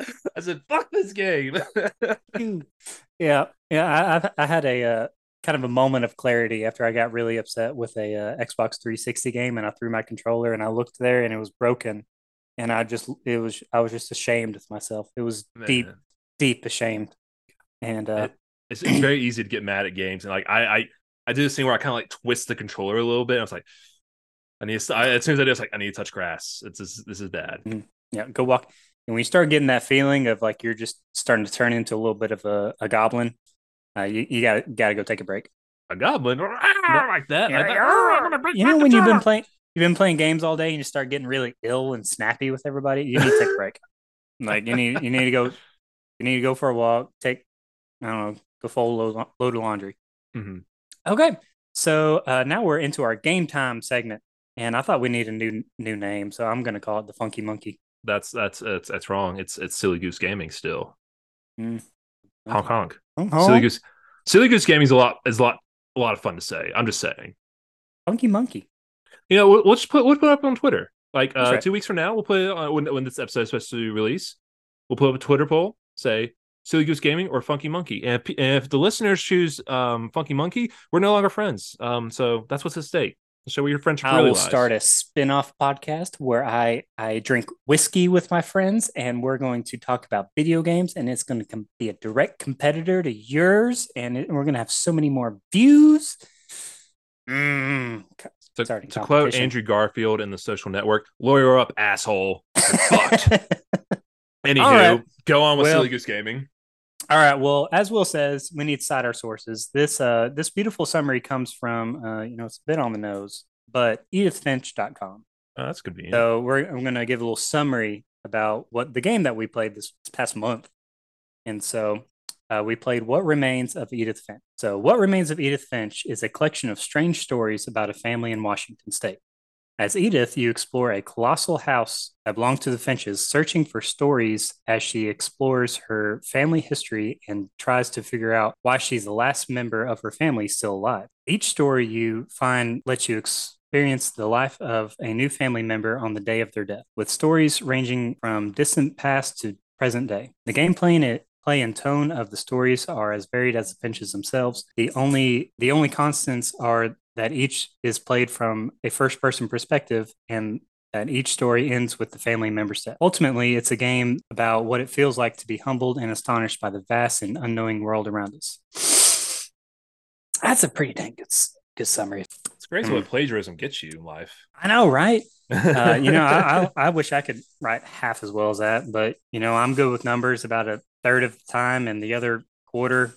I said, "Fuck this game." yeah, yeah. I I had a uh, kind of a moment of clarity after I got really upset with a uh, Xbox 360 game, and I threw my controller, and I looked there, and it was broken, and I just it was I was just ashamed of myself. It was Man. deep, deep ashamed. And uh, it's, it's very easy to get mad at games, and like I I, I do this thing where I kind of like twist the controller a little bit. And I was like, I need to, I, as soon as I do, it's like I need to touch grass. It's this, this is bad. yeah, go walk. And when you start getting that feeling of like you're just starting to turn into a little bit of a, a goblin, uh, you, you gotta gotta go take a break. A goblin like that. I thought, Yeah. "Oh, I'm gonna break You know when you've been playing you've been playing games all day and you start getting really ill and snappy with everybody, you need to take a break. Like you need you need to go you need to go for a walk, take I don't know, go fold a load, load of laundry. Mhm. Okay. So uh, now we're into our game time segment. And I thought we need a new new name, so I'm gonna call it the Funky Monkey. That's that's that's that's wrong. It's it's silly goose gaming still. Mm. Honk honk. Oh, Silly goose. Silly goose gaming is a lot is a lot a lot of fun to say. I'm just saying. Funky Monkey. You know, we'll, we'll just put we'll put up on Twitter. Like uh, right. two weeks from now, we'll put it on, when when this episode is supposed to release. We'll put up a Twitter poll. Say Silly Goose Gaming or Funky Monkey. And if, and if the listeners choose um, Funky Monkey, we're no longer friends. Um, so that's what's at stake. Show where your friendship I really will lies. start a spin-off podcast where I I drink whiskey with my friends and we're going to talk about video games and it's going to com- be a direct competitor to yours and it, we're going to have so many more views. Mm. to, to quote. Andrew Garfield in the Social Network, "Lawyer up, asshole." Anywho, right. go on with Well- Silly Goose Gaming. All right. Well, as Will says, we need to cite our sources. This uh this beautiful summary comes from uh you know it's a bit on the nose, but edithfinch.com. Oh, that's convenient. So we're I'm gonna give a little summary about what the game that we played this past month. And so uh, we played What Remains of Edith Finch. So What Remains of Edith Finch is a collection of strange stories about a family in Washington state. As Edith, you explore a colossal house that belongs to the Finches, searching for stories as she explores her family history and tries to figure out why she's the last member of her family still alive. Each story you find lets you experience the life of a new family member on the day of their death, with stories ranging from distant past to present day. The gameplay and it play and tone of the stories are as varied as the Finches themselves. The only the only constants are that each is played from a first person perspective and that each story ends with the family member's death. Ultimately, it's a game about what it feels like to be humbled and astonished by the vast and unknowing world around us. That's a pretty dang good, good summary. it's crazy what plagiarism gets you in life. I know, right? Uh, you know, I, I, I wish I could write half as well as that, but you know, I'm good with numbers about a third of the time, and the other quarter.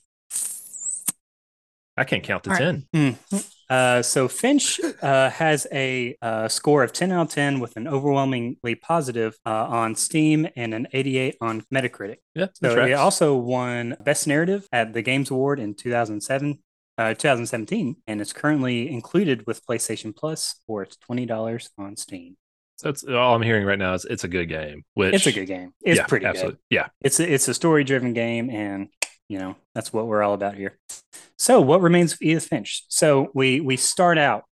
I can't count to All right. ten. Mm. Uh, so Finch uh, has a uh, score of 10 out of 10 with an overwhelmingly positive uh, on Steam and an 88 on Metacritic. Yeah, So it also won Best Narrative at the Games Award in 2007, uh, 2017, and it's currently included with PlayStation Plus for its $20 on Steam. So that's all I'm hearing right now. Is it's a good game. Which It's a good game. It's yeah, pretty absolutely. good. Yeah, It's a, it's a story driven game, and you know that's what we're all about here. So, what remains of Edith Finch? So we we start out,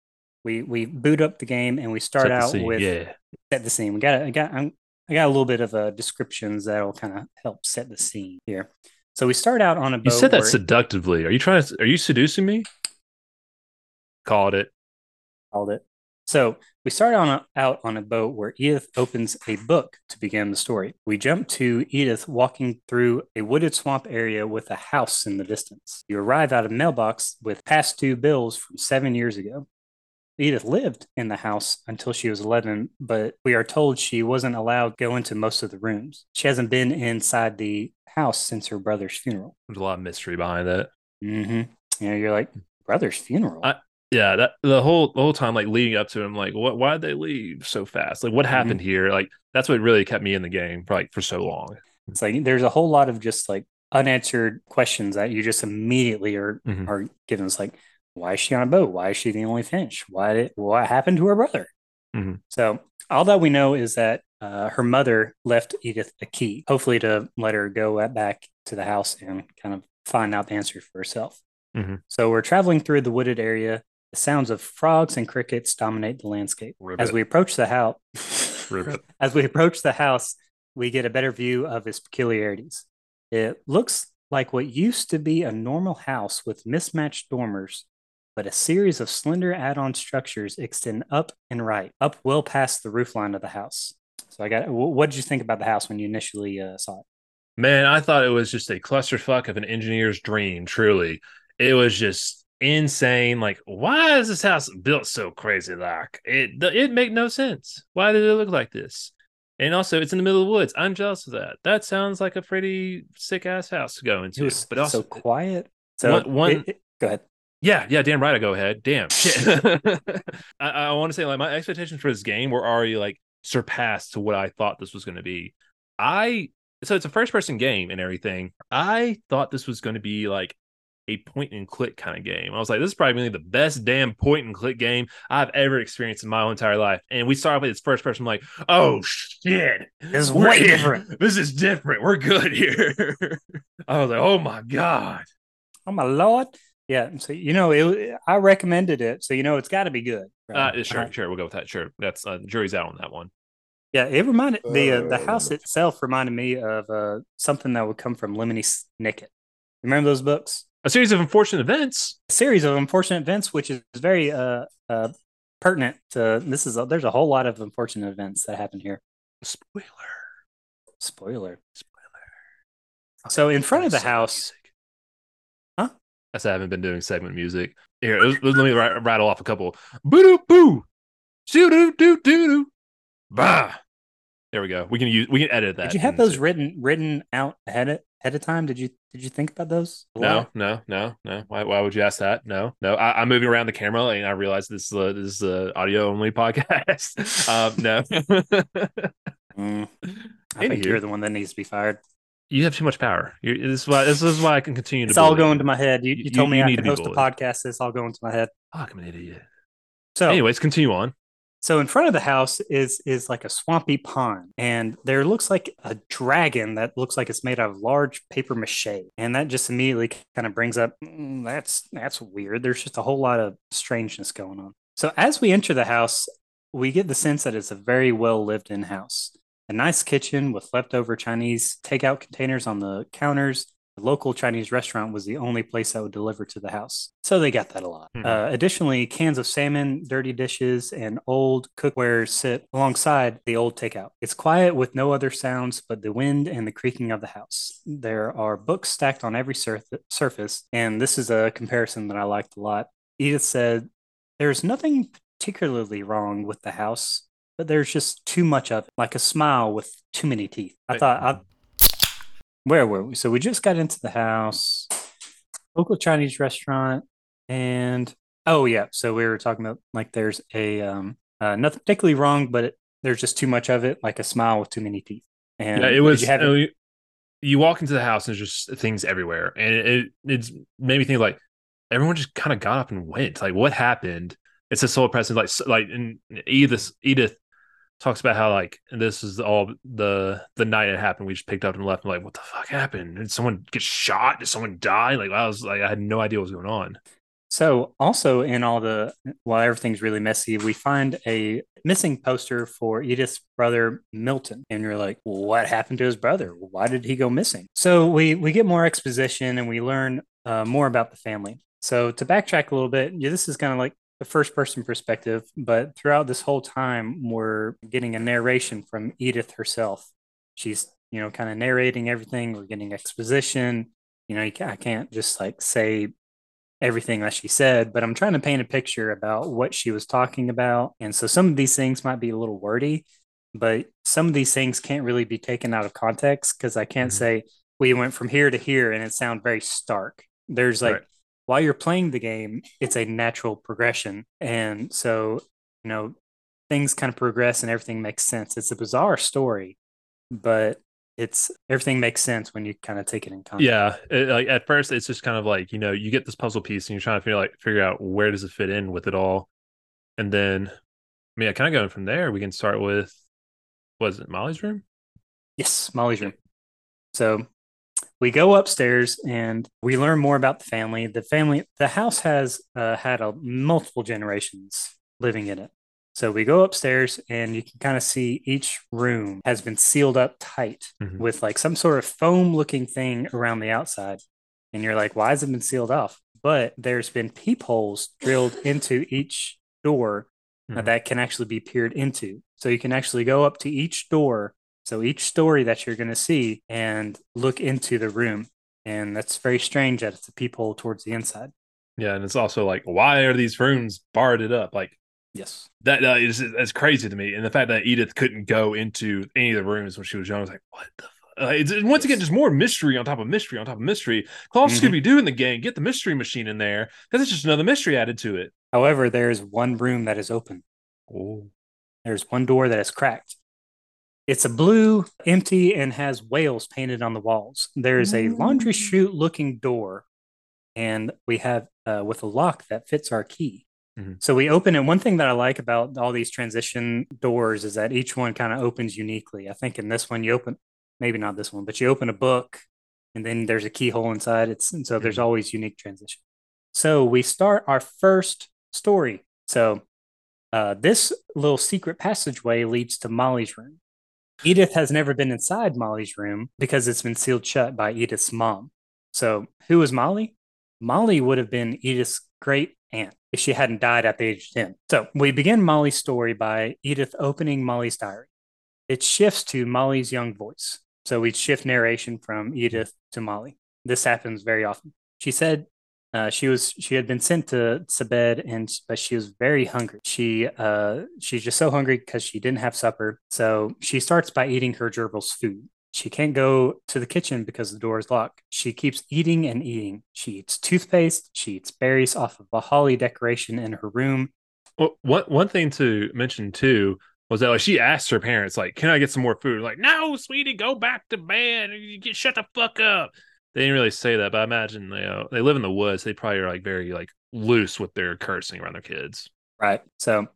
we we boot up the game, and we start out scene. with yeah. set the scene. We got I got I'm, I got a little bit of uh, descriptions that'll kind of help set the scene here. So we start out on a You said that seductively. Are you trying to? Are you seducing me? Called it. called it. So we start on a, out on a boat where Edith opens a book to begin the story. We jump to Edith walking through a wooded swamp area with a house in the distance. You arrive at a mailbox with past due bills from seven years ago. Edith lived in the house until she was 11, but we are told she wasn't allowed to go into most of the rooms. She hasn't been inside the house since her brother's funeral. There's a lot of mystery behind that. Mm-hmm. You know, you're like, brother's funeral? I- Yeah, that the whole the whole time like leading up to him, like what why did they leave so fast? Like what Mm-hmm. happened here? Like that's what really kept me in the game for like for so long. It's like there's a whole lot of just like unanswered questions that you just immediately are Mhm. are given. It's like, why is she on a boat? Why is she the only Finch? Why did what happened to her brother? Mhm. So all that we know is that uh, her mother left Edith a key, hopefully to let her go at- back to the house and kind of find out the answer for herself. Mhm. So we're traveling through the wooded area. The sounds of frogs and crickets dominate the landscape. As we approach the house, as we approach the house, we get a better view of its peculiarities. It looks like what used to be a normal house with mismatched dormers, but a series of slender add on structures extend up and right, up well past the roofline of the house. So, I got what did you think about the house when you initially uh, saw it? Man, I thought it was just a clusterfuck of an engineer's dream. Truly, it was just insane. Like, why is this house built so crazy? Like, it it make no sense. Why did it look like this? And also, it's in the middle of the woods. I'm jealous of that. That sounds like a pretty sick ass house to go into. It was but also, so quiet. So One- one- it- it- go ahead. yeah, yeah, damn right. I go ahead. Damn shit. I, I want to say like my expectations for this game were already like surpassed to what I thought this was going to be. I so it's a first person game and everything. I thought this was going to be like a point and click kind of game. I was like, this is probably the best damn point and click game I've ever experienced in my whole entire life. And we started with this first person, I'm like, oh shit, This is way in. different. This is different. We're good here. I was like, oh my god. Oh my lord. Yeah. So you know, it, I recommended it, so you know it's got to be good. Uh, sure, Uh, sure, we'll go with that. Sure, that's uh, jury's out on that one. Yeah, it reminded the uh, the Uh, house itself reminded me of uh, something that would come from Lemony Snicket. Remember those books? A series of unfortunate events. A series of unfortunate events, which is very uh, uh, pertinent. To, this is a, there's a whole lot of unfortunate events that happen here. Spoiler. Spoiler. Spoiler. So in front of the house. Huh? I said I haven't been doing segment music. Here, let let me ri- rattle off a couple. Boo doo boo. Shoo doo doo doo doo. Bah. There we go. We can use. We can edit that. did you have those written written out ahead of, ahead of time? Did you did you think about those? a No, no, no, no. Why, why would you ask that? No, no. I, I'm moving around the camera and I realize this is a, this is a audio only podcast. um, no. Mm, I think Anywho. you're the one that needs to be fired. you have too much power. You're, this is why this is why I can continue to. It's all going you. to my head. You, you, You- told me you I need could to be host a podcast. It's all going to my head. Fuck, I'm an idiot. So Anyways, continue on. So in front of the house is is like a swampy pond, and there looks like a dragon that looks like it's made out of large paper mache, and that just immediately kind of brings up "Mm, that's that's weird. There's just a whole lot of strangeness going on. So as we enter the house, we get the sense that it's a very well lived in house. A nice kitchen with leftover Chinese takeout containers on the counters. The local Chinese restaurant was the only place that would deliver to the house. So they got that a lot. Mhm. Uh, additionally, cans of salmon, dirty dishes, and old cookware sit alongside the old takeout. It's quiet with no other sounds but the wind and the creaking of the house. There are books stacked on every surf- surface, and this is a comparison that I liked a lot. Edith said, There's nothing particularly wrong with the house, but there's just too much of it, like a smile with too many teeth. I thought, I, where were we? So we just got into the house, local Chinese restaurant, and oh yeah, so we were talking about like there's a um uh, nothing particularly wrong, but it, there's just too much of it, like a smile with too many teeth. And yeah, it was. You have it- you, you walk into the house and there's just things everywhere, and it, it it's made me think like everyone just kind of got up and went. Like, what happened? It's a soul present. Like, like, and Edith Edith talks about how like this is all the the night it happened. We just picked up and left. And like, what the fuck happened? Did someone get shot? Did someone die? Like, I was like, I had no idea what was going on. So, also in all the, while everything's really messy, we find a missing poster for Edith's brother Milton, and you're like, well, "What happened to his brother? Why did he go missing?" So we we get more exposition and we learn uh, more about the family. So to backtrack a little bit, yeah, this is kind of like the first person perspective, but throughout this whole time, we're getting a narration from Edith herself. She's you know kind of narrating everything. We're getting exposition. You know, you I can't just like say everything that she said, but I'm trying to paint a picture about what she was talking about. And so some of these things might be a little wordy, but some of these things can't really be taken out of context because I can't Mhm. say we went from here to here and it sound very stark. There's like Right. While you're playing the game, it's a natural progression. And so, you know, things kind of progress and everything makes sense. It's a bizarre story, but it's everything makes sense when you kind of take it in context. Yeah, it, like at first it's just kind of like you know you get this puzzle piece and you're trying to figure like figure out where does it fit in with it all, and then I mean, yeah, kind of going from there. We can start with was it Molly's room? Yes, Molly's room. So we go upstairs and we learn more about the family. The family, the house has uh, had a, multiple generations living in it. So we go upstairs and you can kind of see each room has been sealed up tight Mhm. with like some sort of foam looking thing around the outside. And you're like, why has it been sealed off? But there's been peepholes drilled into each door uh, Mhm. that can actually be peered into. So you can actually go up to each door So each story that you're going to see and look into the room. And that's very strange that it's a peephole towards the inside. Yeah, and it's also like, why are these rooms barred up? Like, yes, that uh, is that's crazy to me. And the fact that Edith couldn't go into any of the rooms when she was young, I was like, what the uh, it's, once again just more mystery on top of mystery on top of mystery. Call mm-hmm. Scooby Doo in the game. Get the mystery machine in there because it's just another mystery added to it. However, there is one room that is open. Oh, there's one door that is cracked. It's a blue, empty, and has whales painted on the walls. There's a laundry chute looking door, and we have uh, with a lock that fits our key. Mm-hmm. So we open it. One thing that I like about all these transition doors is that each one kind of opens uniquely. I think in this one, you open maybe not this one, but you open a book and then there's a keyhole inside. It's and so mm-hmm. there's always unique transition. So we start our first story. So uh, this little secret passageway leads to Molly's room. Edith has never been inside Molly's room because it's been sealed shut by Edith's mom. So who is Molly? Molly would have been Edith's great aunt if she hadn't died at the age of 10. So we begin Molly's story by Edith opening Molly's diary. It shifts to Molly's young voice. So we'd shift narration from Edith to Molly. This happens very often. She said uh, she was she had been sent to, bed and but she was very hungry. She uh she's just so hungry because she didn't have supper. So she starts by eating her gerbil's food. She can't go to the kitchen because the door is locked. She keeps eating and eating. She eats toothpaste. She eats berries off of a holly decoration in her room. Well, one one thing to mention too was that like she asked her parents like, "Can I get some more food?" Like, "No, sweetie, go back to bed. You get shut the fuck up." They didn't really say that, but I imagine you know they live in the woods. They probably are like very like loose with their cursing around their kids. Right. So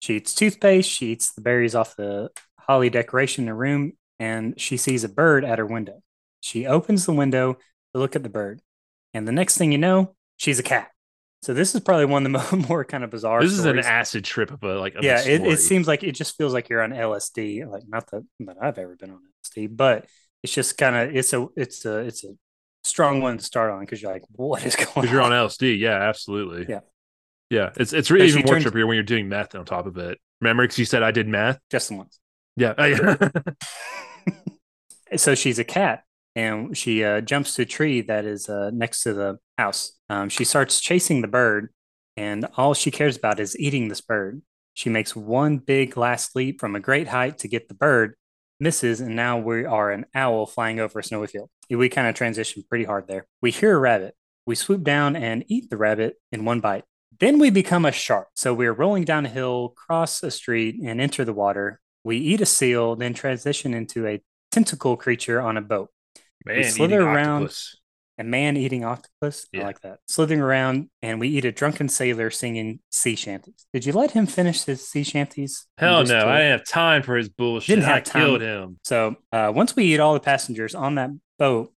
she eats toothpaste. She eats the berries off the holly decoration in her room, and she sees a bird at her window. She opens the window to look at the bird, and the next thing you know, she's a cat. So this is probably one of the more kind of bizarre. This stories. is an acid trip of a like. Of yeah, a it, it seems like it just feels like you're on LSD. Like not that that I've ever been on LSD, but it's just kind of it's a it's a it's a strong one to start on because you're like, what is going? On? Because you're on LSD, yeah, absolutely. Yeah, yeah. It's it's really even more trippier when you're doing meth on top of it. Remember, because you said I did meth just once. Yeah. so she's a cat, and she uh, jumps to a tree that is uh, next to the house. Um, she starts chasing the bird, and all she cares about is eating this bird. She makes one big last leap from a great height to get the bird, misses, and now we are an owl flying over a snowy field. We kind of transition pretty hard there. We hear a rabbit. We swoop down and eat the rabbit in one bite. Then we become a shark. So we're rolling down a hill, cross a street, and enter the water. We eat a seal, then transition into a tentacle creature on a boat. Man, we slither around. Octopus. A man eating octopus. Yeah. I like that. Slithering around, and we eat a drunken sailor singing sea shanties. Did you let him finish his sea shanties? Hell no, I didn't have time for his bullshit. Didn't have I time. killed him. So uh, once we eat all the passengers on that boat,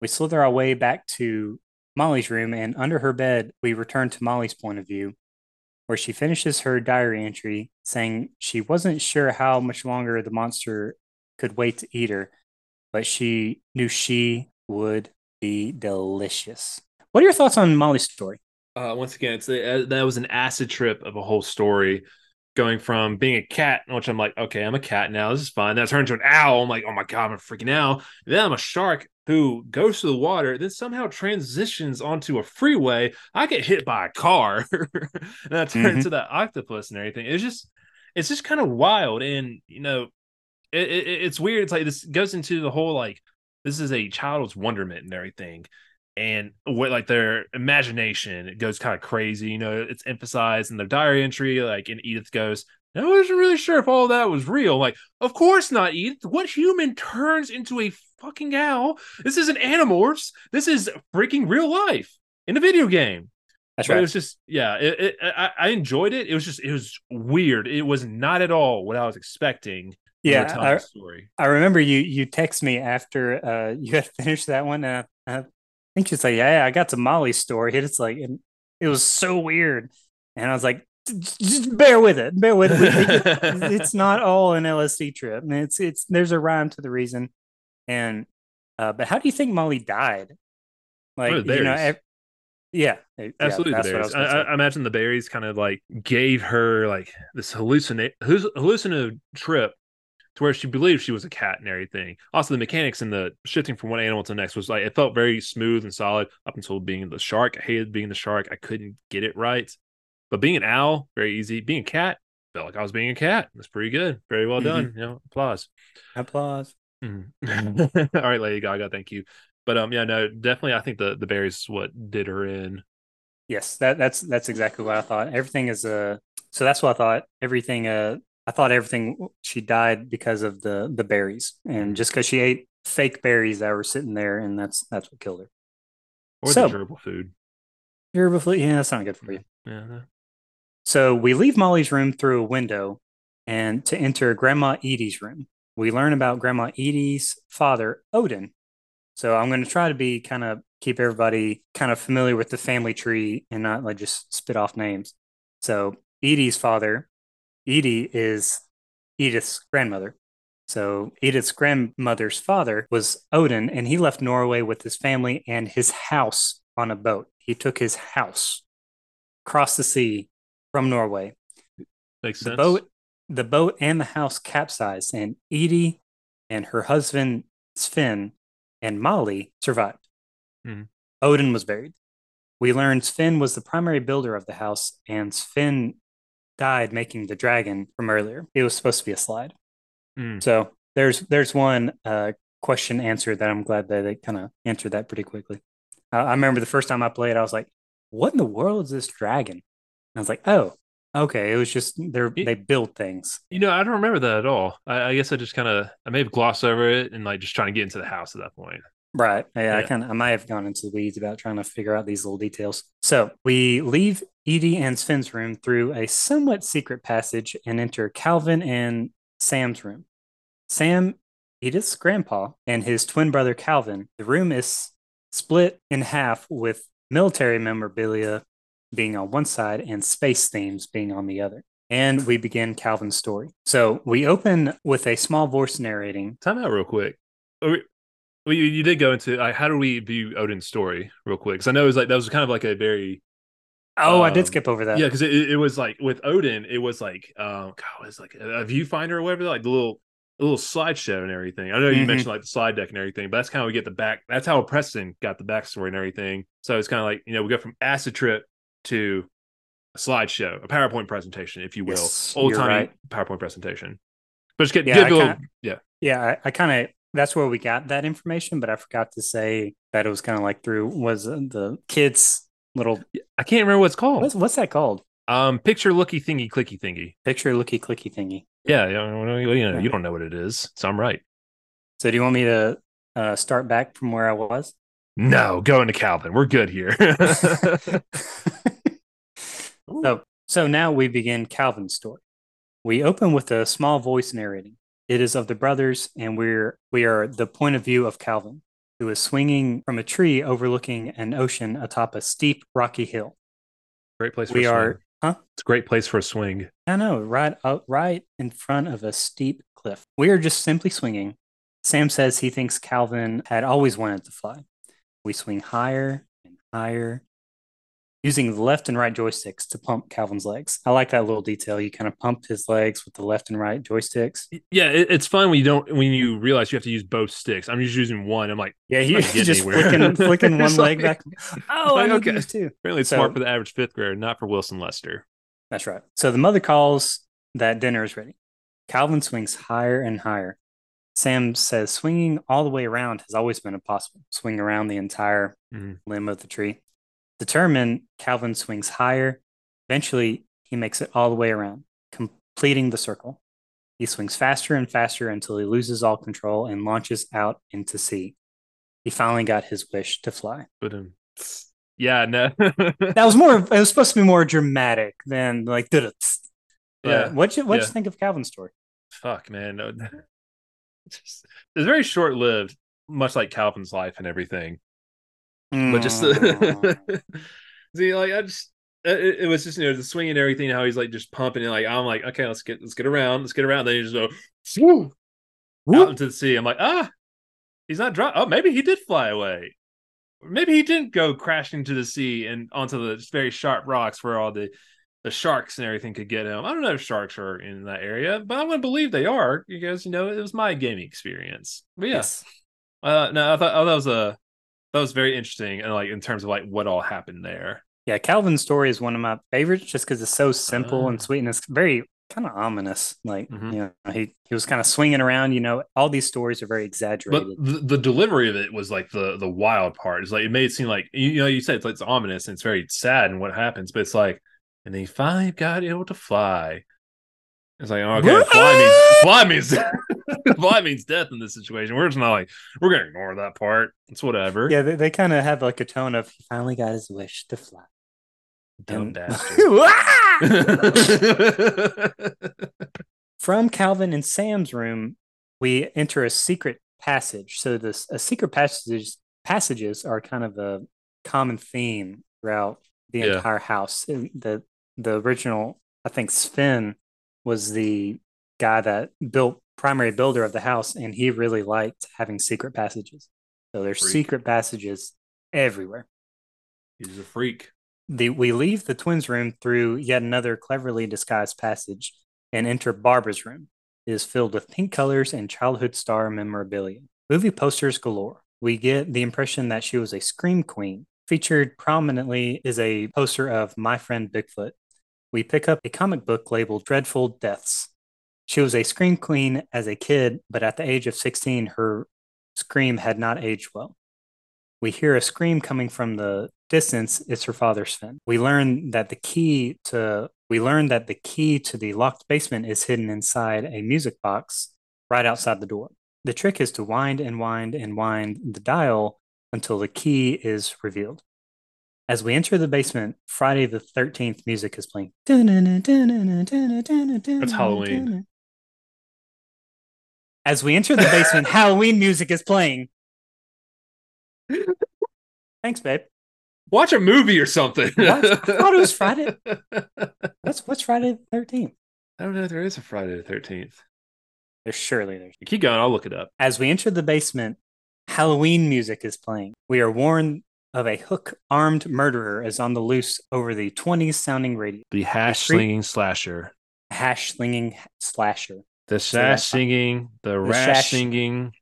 we slither our way back to Molly's room, and under her bed, we return to Molly's point of view, where she finishes her diary entry saying she wasn't sure how much longer the monster could wait to eat her, but she knew she would be delicious. What are your thoughts on Molly's story? Uh, once again, it's uh, that was an acid trip of a whole story, going from being a cat, which I'm like, okay, I'm a cat now. This is fine. Then I turn into an owl. I'm like, oh my god, I'm a freaking owl. And then I'm a shark who goes to the water, then somehow transitions onto a freeway. I get hit by a car, and I turn mm-hmm. into that octopus and everything. It's just, it's just kind of wild, and you know, it, it, it's weird. It's like this goes into the whole like this is a child's wonderment and everything, and what like their imagination it goes kind of crazy. You know, it's emphasized in their diary entry. Like, and Edith goes, I wasn't really sure if all that was real. Like, of course not, Edith. What human turns into a fucking owl? This isn't Animorphs. This is freaking real life in a video game. That's right. It was just, yeah, it, it, I, I enjoyed it. It was just, it was weird. It was not at all what I was expecting yeah, I, story. I remember you you text me after uh, you had finished that one. And I, I think she's like, "Yeah, I got to Molly's story." And It's like, and it was so weird, and I was like, "Just bear with it, bear with it. it's not all an LSD trip. and it's it's there's a rhyme to the reason." And uh, but how do you think Molly died? Like you know, yeah, absolutely. Yeah, berries. I, I, imagine the berries kind of like gave her like this hallucinate hallucinative trip to where she believed she was a cat and everything. Also, the mechanics and the shifting from one animal to the next was like it felt very smooth and solid up until being the shark. I hated being the shark. I couldn't get it right. But being an owl, very easy. Being a cat, felt like I was being a cat. That's pretty good. Very well done. You know, applause. Applause. Mhm. All right, Lady Gaga, thank you. But um, yeah, no, definitely. I think the the berries what did her in. Yes, that that's that's exactly what I thought. Everything is uh so that's what I thought. Everything uh I thought everything she died because of the the berries and mm-hmm. just because she ate fake berries that were sitting there and that's that's what killed her. Or So- the gerbil food. You're yeah, that's not good for you. Mm-hmm. Yeah. no. So we leave Molly's room through a window and to enter Grandma Edie's room. We learn about Grandma Edie's father, Odin. So I'm going to try to be kind of keep everybody kind of familiar with the family tree and not like just spit off names. So Edie's father, Edie is Edith's grandmother. So Edith's grandmother's father was Odin, and he left Norway with his family and his house on a boat. He took his house across the sea from Norway. Makes sense. The boat, the boat and the house capsized, and Edie and her husband Sven and Molly survived. Mhm. Odin was buried. We learned Sven was the primary builder of the house, and Sven died making the dragon from earlier. It was supposed to be a slide. Mm. So there's there's one uh, question answered that I'm glad that they kind of answered that pretty quickly. Uh, I remember the first time I played, I was like, "What in the world is this dragon?" And I was like, "Oh, okay. It was just they they build things." You know, I don't remember that at all. I, I guess I just kind of I may have glossed over it and like just trying to get into the house at that point. Right. Yeah, I kind of I might have gone into the weeds about trying to figure out these little details. So we leave Edie and Sven's room through a somewhat secret passage and enter Calvin and Sam's room. Sam, Edith's grandpa, and his twin brother Calvin. The room is split in half with military memorabilia being on one side and space themes being on the other. And we begin Calvin's story. So we open with a small voice narrating Time out real quick. Are we- you, you did go into like, how do we view Odin's story real quick? Because I know it was like that was kind of like a very Oh, I did Um, skip over that. yeah because it, it was like with Odin it was like um God, it was like a, a viewfinder or whatever like the little a little slideshow and everything. I know you Mhm. mentioned like the slide deck and everything, but that's kind of we get the back. That's how Preston got the backstory and everything. So it's kind of like you know we go from acid trip to a slideshow, a PowerPoint presentation, if you will, Yes, old timey right. PowerPoint presentation. But just get Yeah, give little, kinda- yeah. Yeah, I, I kind of that's where we got that information, but I forgot to say that it was kind of like through was uh, the kids little I can't remember what it's called. what's what's that called? Um, picture looky thingy clicky thingy. Picture looky clicky thingy. Yeah, you know, you know, you don't know what it is, so I'm right. So do you want me to uh, start back from where I was? No, going to Calvin. We're good here. so so now we begin Calvin's story. We open with a small voice narrating. It is of the brothers, and we're we are the point of view of Calvin, who is swinging from a tree overlooking an ocean atop a steep rocky hill. great place for We a swing. are, huh? It's a great place for a swing. I know, right out, right in front of a steep cliff. We are just simply swinging. Sam says he thinks Calvin had always wanted to fly. We swing higher and higher, using the left and right joysticks to pump Calvin's legs. I like that little detail. You kind of pump his legs with the left and right joysticks. Yeah, it, it's fun when you don't when you realize you have to use both sticks. I'm just using one. I'm like, Yeah, not getting just anywhere. flicking, flicking one leg back. Oh, like, I okay. too. apparently it's So- smart for the average fifth grader, not for Wilson Lester. That's right. So the mother calls that dinner is ready. Calvin swings higher and higher. Sam says swinging all the way around has always been impossible. Swing around the entire Mhm. limb of the tree. Determined, Calvin swings higher. Eventually, he makes it all the way around, completing the circle. He swings faster and faster until he loses all control and launches out into sea. He finally got his wish to fly. But yeah, no, That was more. It was supposed to be more dramatic than like. Yeah. Yeah, What you what you yeah. think of Calvin's story? fuck, man, no. It's, just, it's very short lived, much like Calvin's life and everything. But just Mm. the see like i just it, it was just you know the swing and everything how he's like just pumping and like i'm like okay let's get let's get around let's get around then you just go swoop, out into the sea i'm like ah he's not drop oh maybe he did fly away maybe he didn't go crashing to the sea and onto the very sharp rocks where all the the sharks and everything could get him. I don't know if sharks are in that area, but I'm gonna believe they are because you know it was my gaming experience. But yeah, Yes. uh, no, I thought oh, that was a that was very interesting and like in terms of like what all happened there. Yeah, Calvin's story is one of my favorites just because it's so simple Ah. and sweet and it's very kind of ominous. Like, Mhm. you know, he, he was kind of swinging around, you know, all these stories are very But exaggerated. the, the delivery of it was like the the wild part. It's like it made it seem like you, you know you said it's like it's ominous and it's very sad and what happens, but it's like and then he finally got able to fly. It's like okay, fly means fly means fly means death in this situation. We're just not like we're gonna ignore that part. It's whatever. yeah, they, they kind of have like a tone of he finally got his wish to fly. dumb And- bastard. From Calvin and Sam's room, we enter a secret passage. So this a secret passages passages are kind of a common theme throughout the Yeah. entire house. The the original, I think Sven was the guy that built primary builder of the house, and he really liked having secret passages. So there's Freak. secret passages everywhere. He's a freak. The, we leave the twins' room through yet another cleverly disguised passage and enter Barbara's room. It is filled with pink colors and childhood star memorabilia. Movie posters galore. We get the impression that she was a scream queen. Featured prominently is a poster of My Friend Bigfoot. We pick up a comic book labeled Dreadful Deaths. She was a scream queen as a kid, but at the age of 16, her scream had not aged well. We hear a scream coming from the distance. It's her father, Sven. We learn that the key to we learn that the key to the locked basement is hidden inside a music box right outside the door. The trick is to wind and wind and wind the dial until the key is revealed. As we enter the basement, Friday the 13th music is playing. That's Halloween. As we enter the basement, Halloween music is playing. Thanks, babe. Watch a movie or something. I thought it was Friday. What's what's Friday the thirteenth? I don't know if there is a Friday the thirteenth. There's surely there's. Keep going, I'll look it up. As we enter the basement, Halloween music is playing. We are warned of a hook-armed murderer is on the loose over the 20s sounding radio. The hash slinging slasher. Hash slinging slasher. The sash singing, the, The rash sash- singing.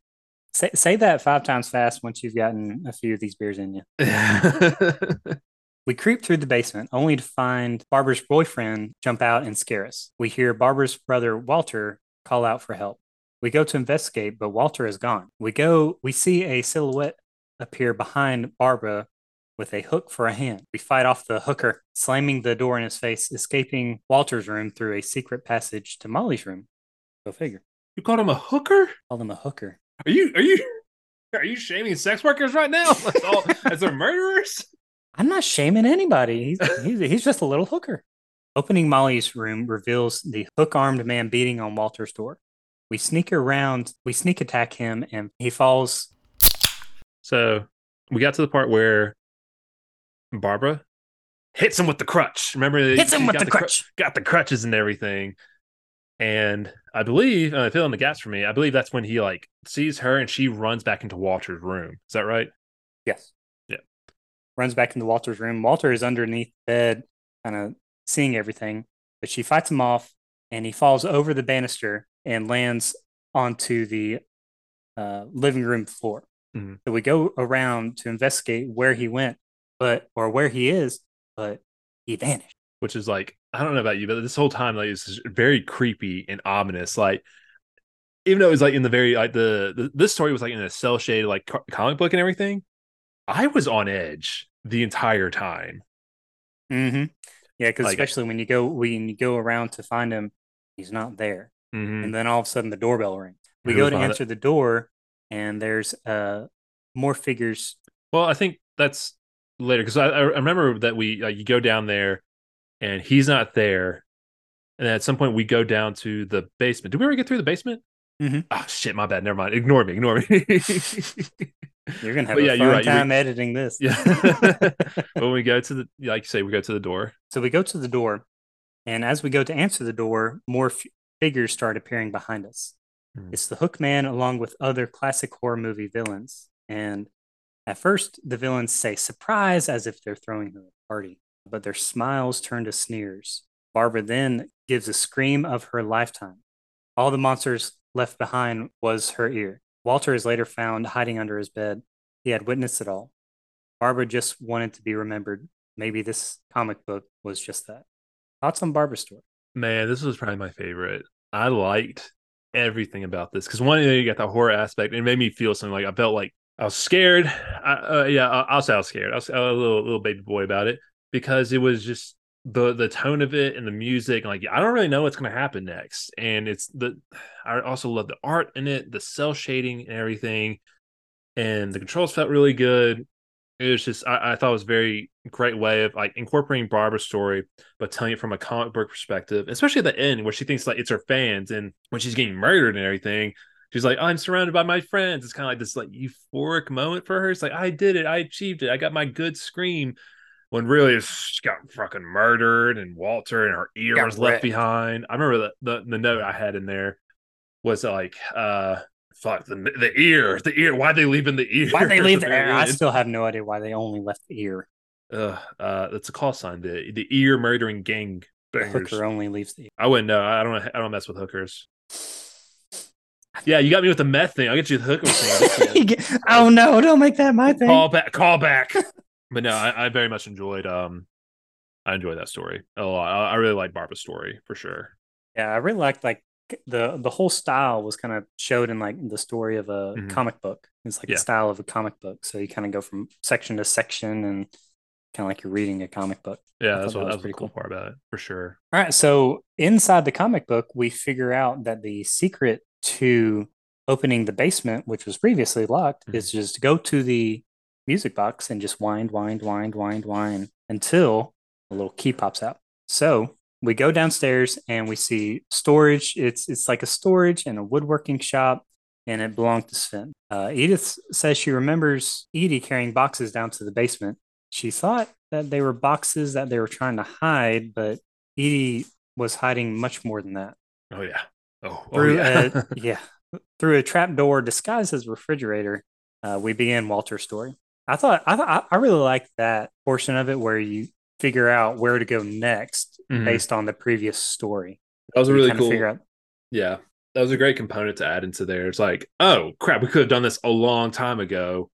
Say, say that five times fast once you've gotten a few of these beers in you. We creep through the basement only to find Barbara's boyfriend jump out and scare us. We hear Barbara's brother Walter call out for help. We go to investigate, but Walter is gone. We go, we see a silhouette appear behind Barbara with a hook for a hand. We fight off the hooker, slamming the door in his face, escaping Walter's room through a secret passage to Molly's room. Go figure. you called him a hooker? Called him a hooker. Are you are you are you shaming sex workers right now? As, all, as they're murderers? I'm not shaming anybody. He's, he's, he's just a little hooker. Opening Molly's room reveals the hook armed man beating on Walter's door. We sneak around, we sneak attack him, and he falls. So we got to the part where Barbara hits him with the crutch. Remember, Hits him with got the cru- crutch. got the crutches and everything. And I believe, uh, fill in the gaps for me. I believe that's when he like sees her and she runs back into Walter's room. Is that right? Yes. Yeah. Runs back into Walter's room. Walter is underneath the bed, kind of seeing everything, but she fights him off and he falls over the banister and lands onto the uh, living room floor. Mhm. So we go around to investigate where he went, but or where he is, but he vanished. Which is like I don't know about you, but this whole time like it's very creepy and ominous. Like even though it was like in the very like the, the this story was like in a cel shaded like co- comic book and everything, I was on edge the entire time. Mm-hmm. Yeah, because Like- especially when you go when you go around to find him, he's not there, Mhm. and then all of a sudden the doorbell rings. We go to found it? answer the door, and there's uh more figures. Well, I think that's later because I, I remember that we like, you go down there and he's not there, and then at some point we go down to the basement. Did we ever get through the basement? Mhm. Oh shit, my bad. Never mind. Ignore me. Ignore me. You're gonna have But a yeah, fun right, time editing this. yeah. when we go to the like you say, we go to the door. So we go to the door, and as we go to answer the door, more f- figures start appearing behind us. Hmm. It's the Hook Man along with other classic horror movie villains. And at first, the villains say surprise as if they're throwing her a party, but their smiles turn to sneers. Barbara then gives a scream of her lifetime. All the monsters left behind was her ear. Walter is later found hiding under his bed. He had witnessed it all. Barbara just wanted to be remembered. Maybe this comic book was just that. Thoughts on Barbara's story? Man, this was probably my favorite. I liked everything about this because one, thing you got the horror aspect. It made me feel something like I felt like I was scared. I, uh, yeah, I'll say I was scared. I was, I was a little little baby boy about it because it was just the the tone of it and the music. Like I don't really know what's going to happen next, and it's the. I also love the art in it, the cel shading and everything, and the controls felt really good. It was just I, I thought it was a very great way of like incorporating Barbara's story, but telling it from a comic book perspective, especially at the end where she thinks like it's her fans, and when she's getting murdered and everything, she's like, I'm surrounded by my friends. It's kind of like this like euphoric moment for her. It's like I did it, I achieved it, I got my good scream when really she got fucking murdered and Walter and her ear got was wrecked. left behind. I remember the, the, the note I had in there was like uh fuck the the ear the ear why they leaving the ear? Why they leave the ear? I still have no idea why they only left the ear. Uh uh that's a call sign the the ear murdering gang hooker only leaves the ear. I wouldn't know I don't I don't mess with hookers. Yeah you got me with the meth thing I'll get you the hooker thing oh no don't make that my thing. Call back call back. But no, I, I, very much enjoyed um I enjoyed that story a lot. I, I really like Barbara's story for sure. Yeah, I really liked like the the whole style was kind of showed in like the story of a mm-hmm. comic book. It's like yeah. the style of a comic book. So you kind of go from section to section and kind of like you're reading a comic book. Yeah, that's what that was, was pretty cool part about it for sure. All right, so inside the comic book, we figure out that the secret to opening the basement, which was previously locked, mm-hmm. is just go to the music box and just wind, wind, wind, wind, wind until a little key pops out. So we go downstairs and we see storage. It's it's like a storage and a woodworking shop, and it belonged to Sven. Uh, Edith says she remembers Edie carrying boxes down to the basement. She thought that they were boxes that they were trying to hide, but Edie was hiding much more than that. Oh yeah. Oh, oh through yeah. a, yeah. Through a trap door disguised as a refrigerator, uh, we begin Walter's story. I thought I thought I really liked that portion of it where you figure out where to go next mm-hmm. based on the previous story. That was a really cool. Out... Yeah, that was a great component to add into there. It's like, oh crap, we could have done this a long time ago,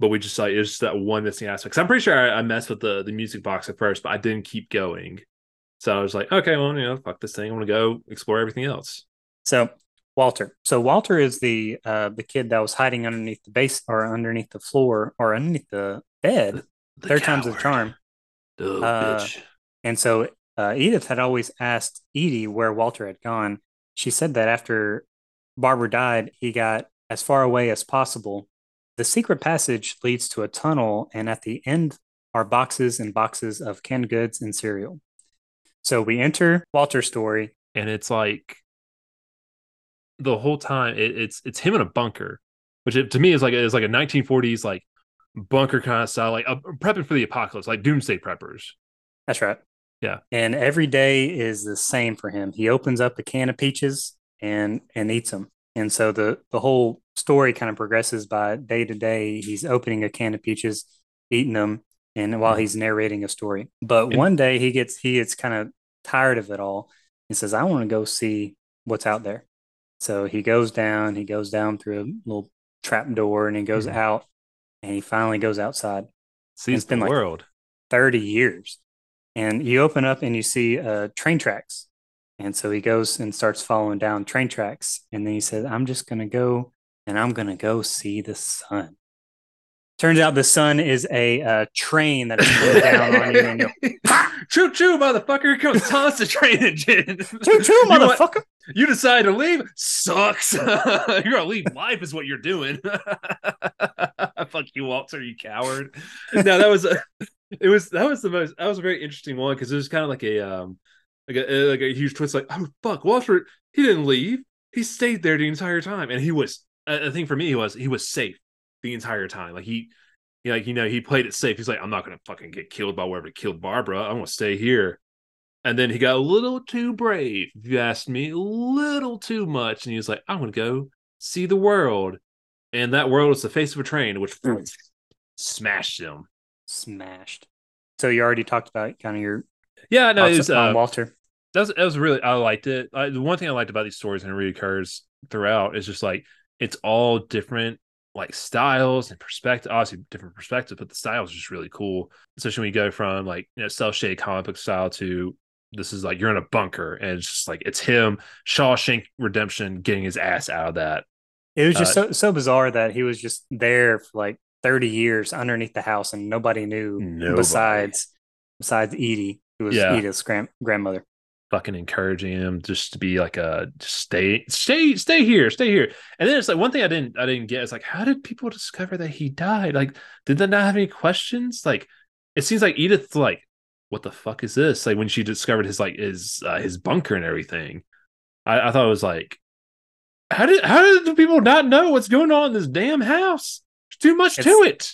but we just like it's just that one missing aspect. So I'm pretty sure I, I messed with the the music box at first, but I didn't keep going. So I was like, okay, well, you know, fuck this thing. I want to go explore everything else. So Walter. So Walter is the uh, the kid that was hiding underneath the base or underneath the floor or underneath the bed. The, the Third coward. time's the charm. Uh, bitch. And so uh, Edith had always asked Edie where Walter had gone. She said that after Barbara died, he got as far away as possible. The secret passage leads to a tunnel, and at the end are boxes and boxes of canned goods and cereal. So we enter Walter's story, and it's like the whole time it, it's it's him in a bunker, which it, to me is like is like a 1940s like bunker kind of style, like uh, prepping for the apocalypse, like doomsday preppers. That's right. Yeah. And every day is the same for him. He opens up a can of peaches and and eats them. And so the the whole story kind of progresses by day to day. He's opening a can of peaches, eating them, and while mm-hmm. he's narrating a story. But and, one day he gets he gets kind of tired of it all and says, "I want to go see what's out there." So he goes down, he goes down through a little trap door and he goes mm-hmm. out and he finally goes outside. Sees it's been the like world. 30 years. And you open up and you see uh, train tracks. And so he goes and starts following down train tracks. And then he says, I'm just going to go and I'm going to go see the sun. Turns out the sun is a uh, train that is coming down on you. And you choo choo, motherfucker! Comes Thomas the train engine. choo choo, motherfucker! You, decide to leave? Sucks. you're gonna leave life, is what you're doing. Fuck you, Walter, you coward. No, that was a, it was that was the most that was a very interesting one because it was kind of like a um like a like a huge twist. Like, oh fuck, Walter, he didn't leave. He stayed there the entire time, and he was. I think for me, he was he was safe the entire time. Like he, he like you know, he played it safe. He's like, I'm not gonna fucking get killed by whoever killed Barbara. I'm gonna stay here. And then he got a little too brave, if you asked me, a little too much. And he was like, I'm gonna go see the world. And that world is the face of a train, which smashed him. Smashed. So you already talked about kind of your yeah, no, it was uh, Walter. that was, that was really I liked it. I, the one thing I liked about these stories and it reoccurs throughout is just like it's all different like styles and perspective. Obviously, different perspectives, but the style is just really cool. Especially when you go from like you know cel shade comic book style to this is like you're in a bunker and it's just like it's him Shawshank Redemption getting his ass out of that. It was just uh, so so bizarre that he was just there for like 30 years underneath the house and nobody knew nobody. besides besides Edie, who was yeah. Edith's grand, grandmother. Fucking encouraging him just to be like a stay stay stay here stay here. And then it's like one thing i didn't i didn't get is like how did people discover that he died? Like did they not have any questions? Like it seems like edith like what the fuck is this? Like when she discovered his like his uh, his bunker and everything I, I thought it was like how did how did people not know what's going on in this damn house too much it's to it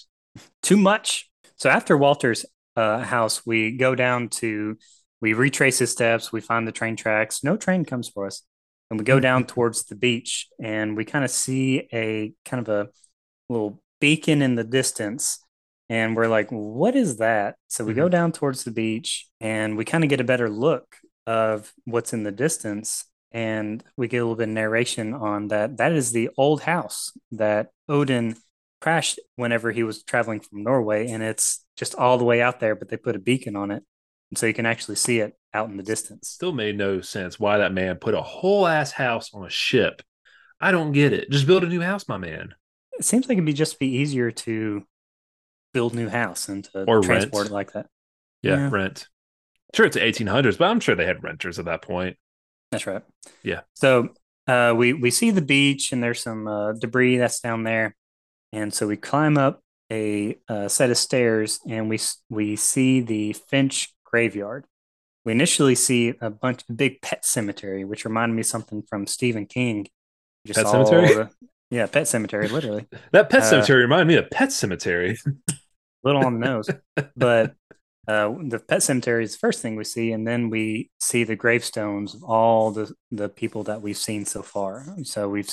too much so after walter's uh, house we go down to we retrace his steps. We find the train tracks. No train comes for us. And we go mm-hmm. down towards the beach and we kind of see a kind of a little beacon in the distance. And we're like, what is that? So we mm-hmm. go down towards the beach and we kind of get a better look of what's in the distance. And we get a little bit of narration on that. That is the old house that Odin crashed whenever he was traveling from Norway. And it's just all the way out there, but they put a beacon on it And so you can actually see it out in the distance. Still made no sense why that man put a whole ass house on a ship. I don't get it. Just build a new house, my man. It seems like it'd be just be easier to build new house and to or transport rent. it like that. Yeah, yeah, rent. Sure, it's 1800s, but I'm sure they had renters at that point. That's right. Yeah. So uh, we we see the beach and there's some uh, debris that's down there, and so we climb up a, a set of stairs and we we see the Finch graveyard. We initially see a bunch of big pet cemetery, which reminded me something from Stephen King. Just pet cemetery? The, yeah, pet cemetery, literally. that pet uh, cemetery reminded me of pet cemetery. little on the nose. But uh, the pet cemetery is the first thing we see, and then we see the gravestones of all the, the people that we've seen so far. So we've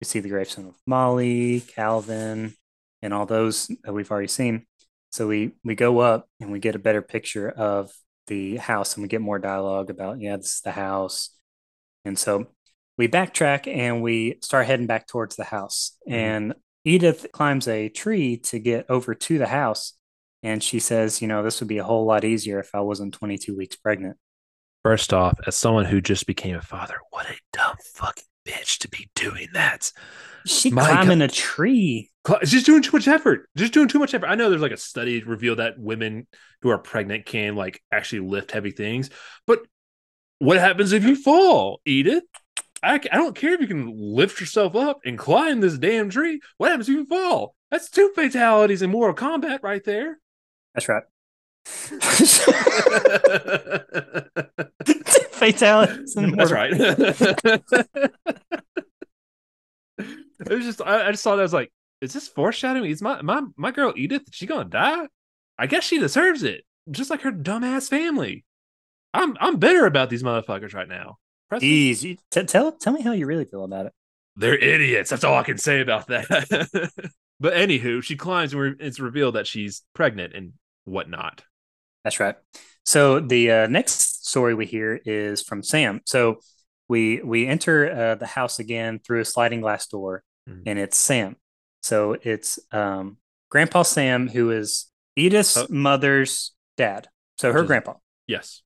we see the gravestone of Molly, Calvin, and all those that we've already seen. So we we go up and we get a better picture of the house and we get more dialogue about yeah this is the house, and so we backtrack and we start heading back towards the house. Mm-hmm. And Edith climbs a tree to get over to the house, and she says, you know, this would be a whole lot easier if I wasn't 22 weeks pregnant. First off, as someone who just became a father, what a dumb fucking bitch to be doing that. She My climbing God. a tree. Just doing too much effort. Just doing too much effort. I know there's like a study revealed that women who are pregnant can like actually lift heavy things, but what happens if you fall, Edith? I, I don't care if you can lift yourself up and climb this damn tree. What happens if you fall? That's two fatalities in Mortal Kombat right there. That's right. fatalities. That's right. it was just I, I, just saw that I was like, is this foreshadowing? Is my my my girl Edith? Is she gonna die? I guess she deserves it, just like her dumbass family. I'm I'm bitter about these motherfuckers right now. Easy. T- tell tell me how you really feel about it. They're idiots. That's all I can say about that. but anywho, she climbs and it's revealed that she's pregnant and whatnot. That's right. So the uh, next story we hear is from Sam. So we we enter uh, the house again through a sliding glass door, mm-hmm. and it's Sam. So it's um, Grandpa Sam, who is Edith's oh. mother's dad. So her grandpa. Yes.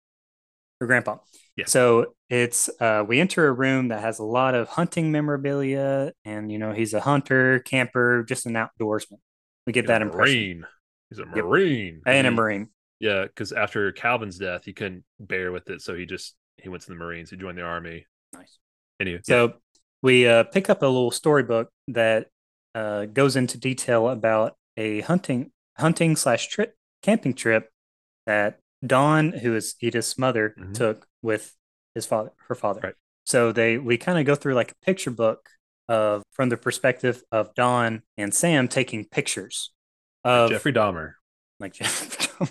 Her grandpa. Yeah. So it's uh, we enter a room that has a lot of hunting memorabilia, and you know he's a hunter, camper, just an outdoorsman. We get he's that impression. Marine. He's a marine. Yep. And a marine. Yeah, because after Calvin's death, he couldn't bear with it, so he just he went to the Marines. He joined the army. Nice. Anyway, so yeah. we uh, pick up a little storybook that uh, goes into detail about a hunting hunting slash trip camping trip that Dawn, who is Edith's mother, mm-hmm. took with his father, her father. Right. So they we kind of go through like a picture book of from the perspective of Dawn and Sam taking pictures of Jeffrey Dahmer. Like Jeffrey Dahmer.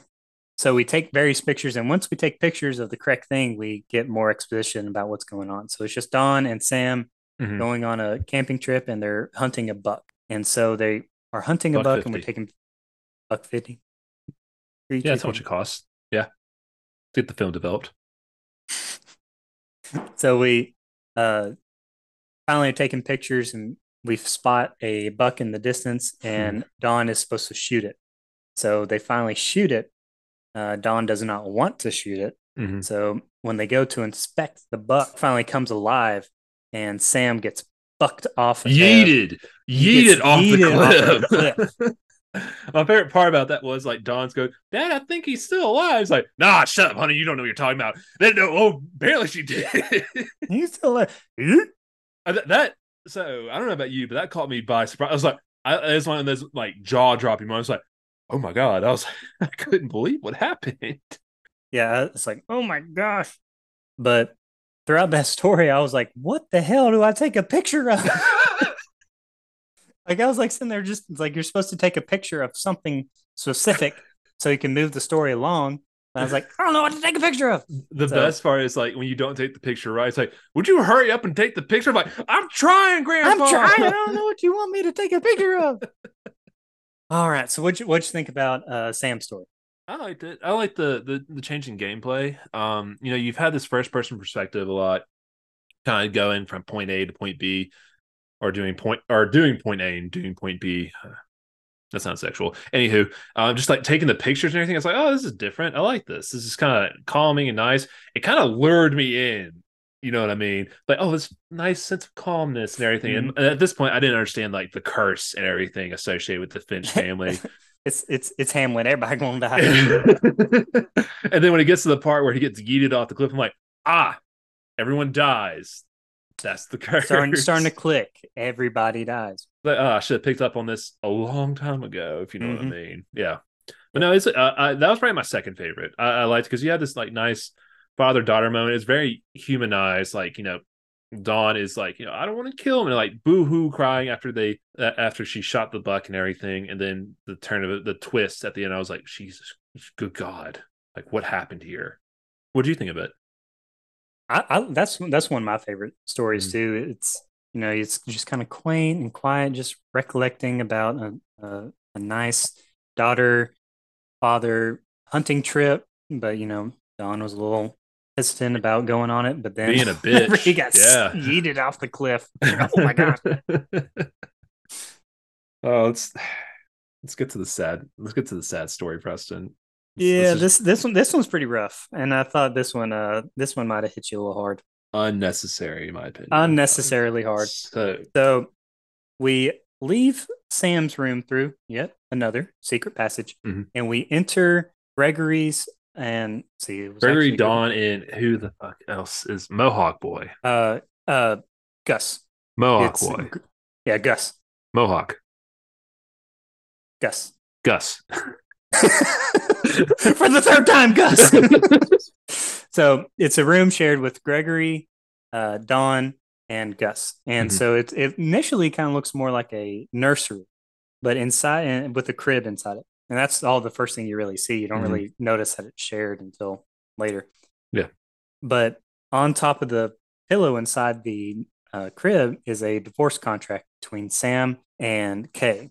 So we take various pictures, and once we take pictures of the correct thing, we get more exposition about what's going on. So it's just Dawn and Sam mm-hmm. going on a camping trip, and they're hunting a buck. And so they are hunting buck a buck, 50. and we're taking buck fifty. yeah, that's how much it costs. Yeah, get the film developed. so we uh finally are taking pictures and we spot a buck in the distance and Dawn is supposed to shoot it. So they finally shoot it. Uh, Dawn does not want to shoot it. Mhm. So when they go to inspect the buck, finally comes alive and Sam gets bucked off. of- Yeeted, yeeted off yeeted off the cliff. My favorite part about that was like Dawn's going, Dad, I think he's still alive. It's like, nah, shut up, honey. You don't know what you're talking about. Then, no, oh, barely she did. He's still alive. Uh, that, that so I don't know about you, but that caught me by surprise. I was like, I, it was one of those like jaw dropping moments. Like, oh my god, I was I couldn't believe what happened. Yeah, it's like, oh my gosh. But throughout that story, I was like, what the hell do I take a picture of? like I was like sitting there just like you're supposed to take a picture of something specific so you can move the story along. And I was like, I don't know what to take a picture of. The So- best part is like when you don't take the picture right. It's like, would you hurry up and take the picture? I'm like, I'm trying, Grandpa. I'm trying. I don't know what you want me to take a picture of. All right. So what'd you what'd you think about uh Sam's story? I liked it. I like the the the change in gameplay. Um, you know, you've had this first person perspective a lot, kind of going from point A to point B, or doing point or doing point A and doing point B. That's not sexual. Anywho, um, just like taking the pictures and everything. I was like, oh, this is different. I like this. This is kind of calming and nice. It kind of lured me in. You know what I mean? Like, oh, this nice sense of calmness and everything. And at this point, I didn't understand like the curse and everything associated with the Finch family. It's it's it's Hamlet. Everybody gonna die. and then when it gets to the part where he gets yeeted off the cliff, I'm like, ah, everyone dies. That's the curse. starting starting to click. Everybody dies. Like, ah, I should have picked up on this a long time ago, if you know what I Mhm. mean. Yeah. But no, it's uh, uh, that was probably my second favorite. I, I liked because you had this like nice father daughter moment. is very humanized. Like you know, Dawn is like, you know, I don't want to kill him, and like boo hoo crying after they uh, after she shot the buck and everything, and then the turn of it, the twist at the end. I was like, Jesus, good God, like what happened here? What do you think of it? I, I that's that's one of my favorite stories Mhm. too. It's you know it's just kind of quaint and quiet, just recollecting about a, a a nice daughter father hunting trip. But you know, Dawn was a little hesitant about going on it. But then Being a whenever he got yeah. yeeted off the cliff. oh my god! oh, let's let's get to the sad. Let's get to the sad story, Preston. Let's- Yeah, let's just- this this one this one's pretty rough, and I thought this one uh this one might have hit you a little hard, unnecessary, in my opinion. unnecessarily hard. So So we leave Sam's room through yet another secret passage, Mhm. and we enter Gregory's and see it was Gregory Dawn and who the fuck else is Mohawk Boy? uh uh Gus. Mohawk It's- Boy. Yeah, Gus. Mohawk. Gus. Gus. For the third time, Gus. so it's a room shared with Gregory, uh, Dawn, and Gus. And Mhm. so it, it initially kind of looks more like a nursery, but inside and with a crib inside it. And that's all the first thing you really see. You don't Mhm. really notice that it's shared until later. Yeah. But on top of the pillow inside the uh, crib is a divorce contract between Sam and Kay.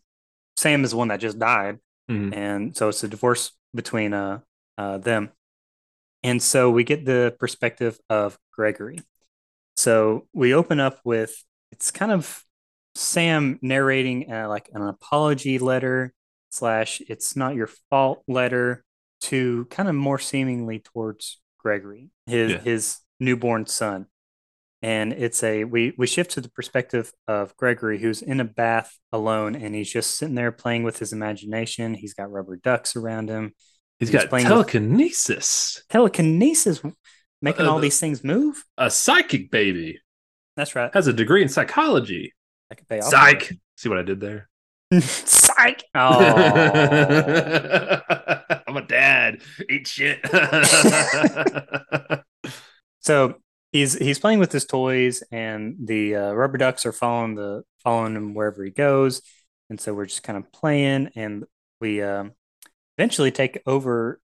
Sam is the one that just died Mhm. and so it's a divorce between uh, uh, them and so we get the perspective of gregory so we open up with it's kind of sam narrating uh, like an apology letter slash it's not your fault letter to kind of more seemingly towards gregory his Yeah. his newborn son and it's a we we shift to the perspective of Gregory who's in a bath alone and he's just sitting there playing with his imagination. He's got rubber ducks around him. He's He's got telekinesis. Telekinesis making Uh, all the- these things move. A psychic baby. That's right. Has a degree in psychology. I could pay off. Psych. See what I did there? Psych. Oh. I'm a dad. Eat shit. so he's he's playing with his toys and the uh, rubber ducks are following the following him wherever he goes and so we're just kind of playing and we um, eventually take over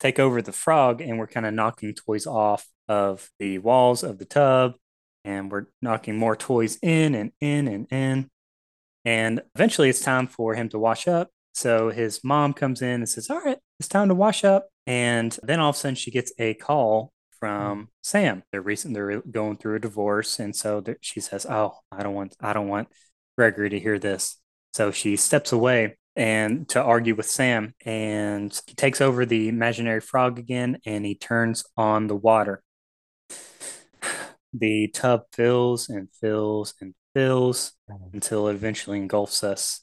take over the frog and we're kind of knocking toys off of the walls of the tub and we're knocking more toys in and in and in and eventually it's time for him to wash up so his mom comes in and says all right it's time to wash up and then all of a sudden she gets a call from mm-hmm. Sam. They're recent. They're going through a divorce, and so she says, "Oh, I don't want. I don't want Gregory to hear this." So she steps away and to argue with Sam, and he takes over the imaginary frog again, and he turns on the water. The tub fills and fills and fills mm-hmm. until it eventually engulfs us.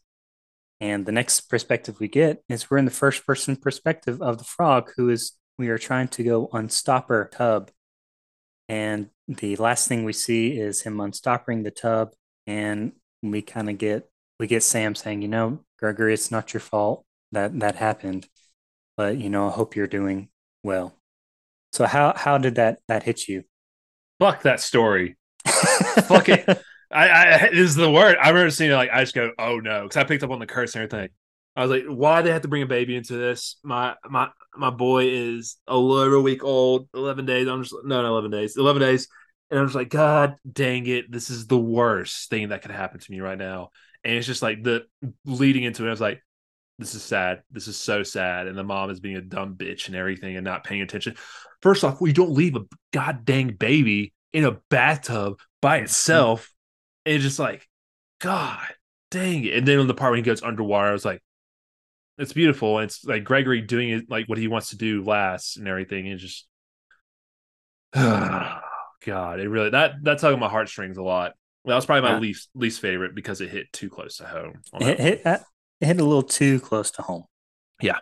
And the next perspective we get is we're in the first person perspective of the frog, who is we are trying to go unstop her tub. And the last thing we see is him unstopping the tub, and we kind of get we get Sam saying, you know, Gregory, it's not your fault that that happened, but you know, I hope you're doing well. So how how did that that hit you? Fuck that story. Fuck it. I, I is the word. I remember seeing it like I just go, oh no, because I picked up on the curse and everything. I was like, why they have to bring a baby into this? My my my boy is a little week old, eleven days. I'm just no, not eleven days, eleven days, and I'm just like, God dang it, this is the worst thing that could happen to me right now and it's just like the leading into it. I was like, this is sad. This is so sad. And the mom is being a dumb bitch and everything and not paying attention. First off, we don't leave a god dang baby in a bathtub by mm-hmm. itself. It's just like, God dang it. And then on the part when he goes underwater, I was like, it's beautiful. And it's like Gregory doing it like what he wants to do last and everything. And just God, it really that that's tugging my heartstrings a lot. That was probably my yeah. least least favorite because it hit too close to home. It hit, it hit a little too close to home. Yeah.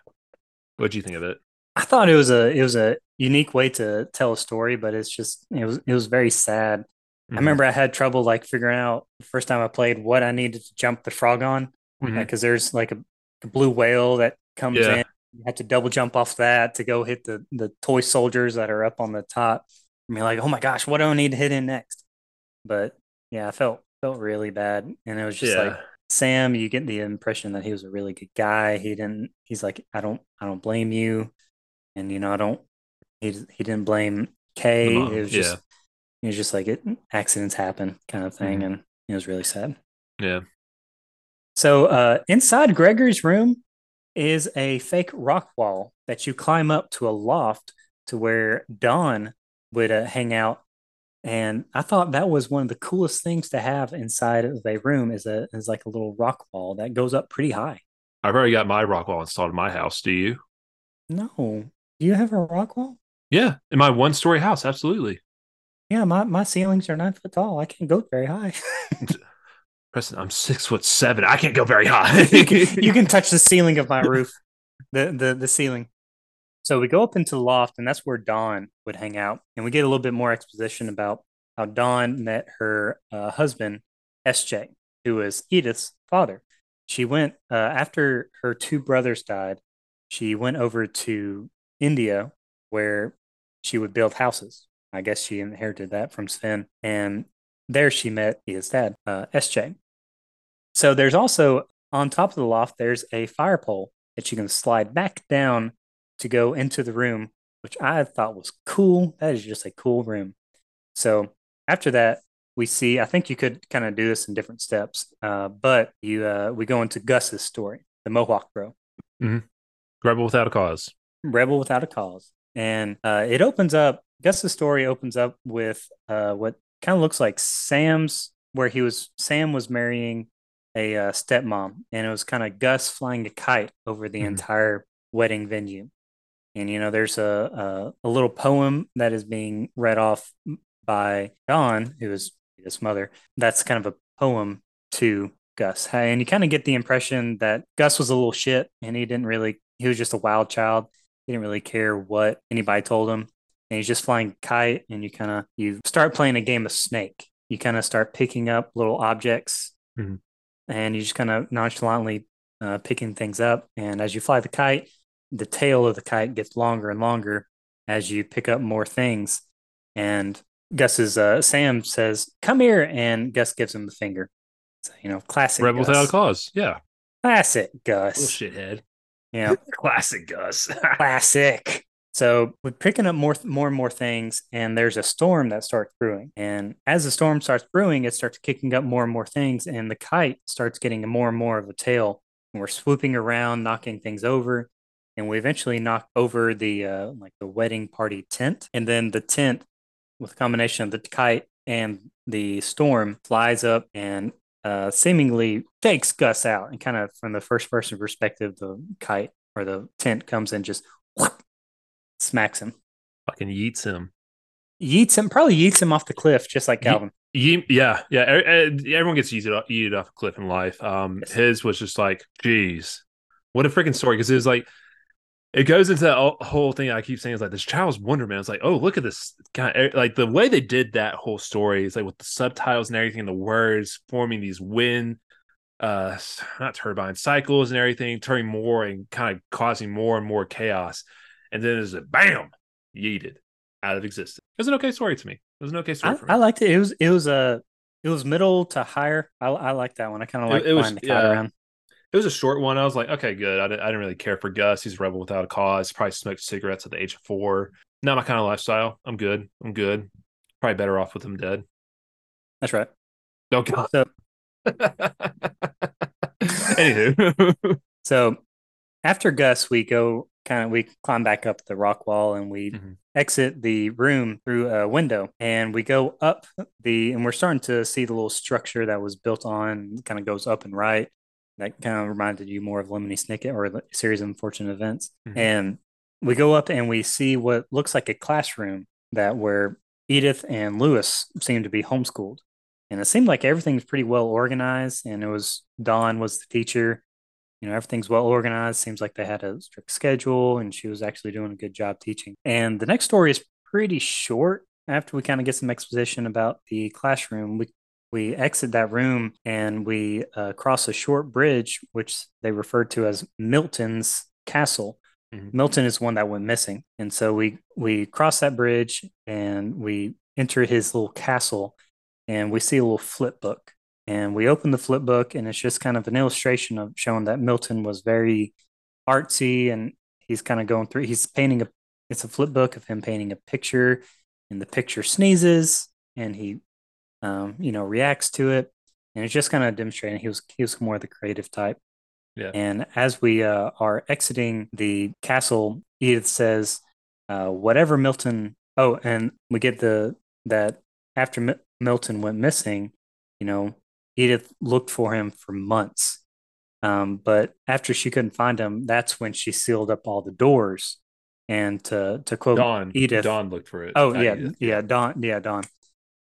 What do you think of it? I thought it was a it was a unique way to tell a story, but it's just it was it was very sad. Mm-hmm. I remember I had trouble like figuring out the first time I played what I needed to jump the frog on because mm-hmm. there's like a, a, blue whale that comes yeah. in. You have to double jump off that to go hit the the toy soldiers that are up on the top. I mean, like, oh my gosh, what do I need to hit in next? But yeah, I felt felt really bad, and it was just yeah. like Sam. You get the impression that he was a really good guy. He didn't. He's like, I don't, I don't blame you, and you know, I don't. He he didn't blame Kay. It was just, yeah. It was just like it accidents happen kind of thing, mm-hmm. and it was really sad. Yeah. So uh, inside Gregory's room is a fake rock wall that you climb up to a loft to where Dawn would uh, hang out and I thought that was one of the coolest things to have inside of a room is a is like a little rock wall that goes up pretty high. I've already got my rock wall installed in my house. Do you? No. Do you have a rock wall? Yeah, in my one story house, absolutely. Yeah, my, my ceilings are nine foot tall. I can't go very high. Preston, I'm six foot seven. I can't go very high. you, can, you can touch the ceiling of my roof. The the the ceiling. So we go up into the loft, and that's where Dawn would hang out. And we get a little bit more exposition about how Dawn met her uh, husband, SJ, who was Edith's father. She went, uh, after her two brothers died, she went over to India where she would build houses. I guess she inherited that from Sven. And there she met his dad, uh, SJ. So there's also on top of the loft, there's a fire pole that you can slide back down to go into the room, which I thought was cool. That is just a cool room. So after that, we see. I think you could kind of do this in different steps, uh, but you uh, we go into Gus's story, the Mohawk Bro, mm-hmm. Rebel without a cause, Rebel without a cause, and uh, it opens up. Gus's story opens up with uh, what kind of looks like Sam's, where he was Sam was marrying a uh, stepmom, and it was kind of Gus flying a kite over the mm-hmm. entire wedding venue. And you know, there's a, a, a little poem that is being read off by Dawn, who is his mother. That's kind of a poem to Gus, and you kind of get the impression that Gus was a little shit, and he didn't really. He was just a wild child. He didn't really care what anybody told him, and he's just flying kite. And you kind of you start playing a game of Snake. You kind of start picking up little objects, mm-hmm. and you just kind of nonchalantly uh, picking things up. And as you fly the kite, the tail of the kite gets longer and longer as you pick up more things. And Gus's uh, Sam says, "Come here," and Gus gives him the finger. So, you know, classic. Rebel without cause. Yeah. Classic Gus. shithead. Yeah. classic Gus. classic. So we're picking up more, more and more things, and there's a storm that starts brewing. And as the storm starts brewing, it starts kicking up more and more things, and the kite starts getting more and more of a tail. And we're swooping around, knocking things over and we eventually knock over the uh, like the wedding party tent, and then the tent with a combination of the kite and the storm flies up and uh, seemingly takes Gus out, and kind of from the first person perspective, the kite or the tent comes and just whoop, smacks him, Fucking yeets him. yeets him, probably yeets him off the cliff, just like Calvin. Ye- yeah, yeah. Everyone gets yeeted off, yeeted off a cliff in life. Um, Yes. his was just like, geez, what a freaking story. Because it was like, it goes into that whole- thing I keep saying is like this child's wonderment. It's like, oh, look at this kind like the way they did that whole story is like with the subtitles and everything, the words forming these wind, uh, not turbine cycles and everything, turning more and kind of causing more and more chaos. And then there's a bam, yeeted out of existence. It was an okay story to me. It was an okay story I, for me. I liked it. It was it was a it was middle to higher. I, I like that one. I kind of like it was- the yeah. around. It was a short one. I was like, okay, good. I didn't, I didn't really care for Gus. He's a rebel without a cause. Probably smoked cigarettes at the age of four. Not my kind of lifestyle. I'm good. I'm good. Probably better off with him dead. That's right. Oh God. So Anywho, so after Gus, we go kind of we climb back up the rock wall and we Mhm. exit the room through a window and we go up the and we're starting to see the little structure that was built on kind of goes up and right. That kind of reminded you more of Lemony Snicket or a series of unfortunate events. Mhm. And we go up and we see what looks like a classroom that where Edith and Lewis seem to be homeschooled. And it seemed like everything's pretty well organized. And it was Dawn was the teacher. You know, everything's well organized. Seems like they had a strict schedule and she was actually doing a good job teaching. And the next story is pretty short. After we kind of get some exposition about the classroom, we we exit that room and we uh, cross a short bridge, which they referred to as Milton's Castle. Mhm. Milton is one that went missing, and so we we cross that bridge and we enter his little castle, and we see a little flip book, and we open the flip book, and it's just kind of an illustration of showing that Milton was very artsy, and he's kind of going through. He's painting a. It's a flip book of him painting a picture, and the picture sneezes, and he, um, you know, reacts to it, and it's just kind of demonstrating he was he was more of the creative type. Yeah. And as we uh, are exiting the castle, Edith says, uh, "Whatever Milton." Oh, and we get the that after Mi- Milton went missing, you know, Edith looked for him for months. Um, but after she couldn't find him, that's when she sealed up all the doors. And to to quote Dawn. Edith, Dawn looked for it. Oh yeah, Edith. yeah, Dawn, yeah, Dawn.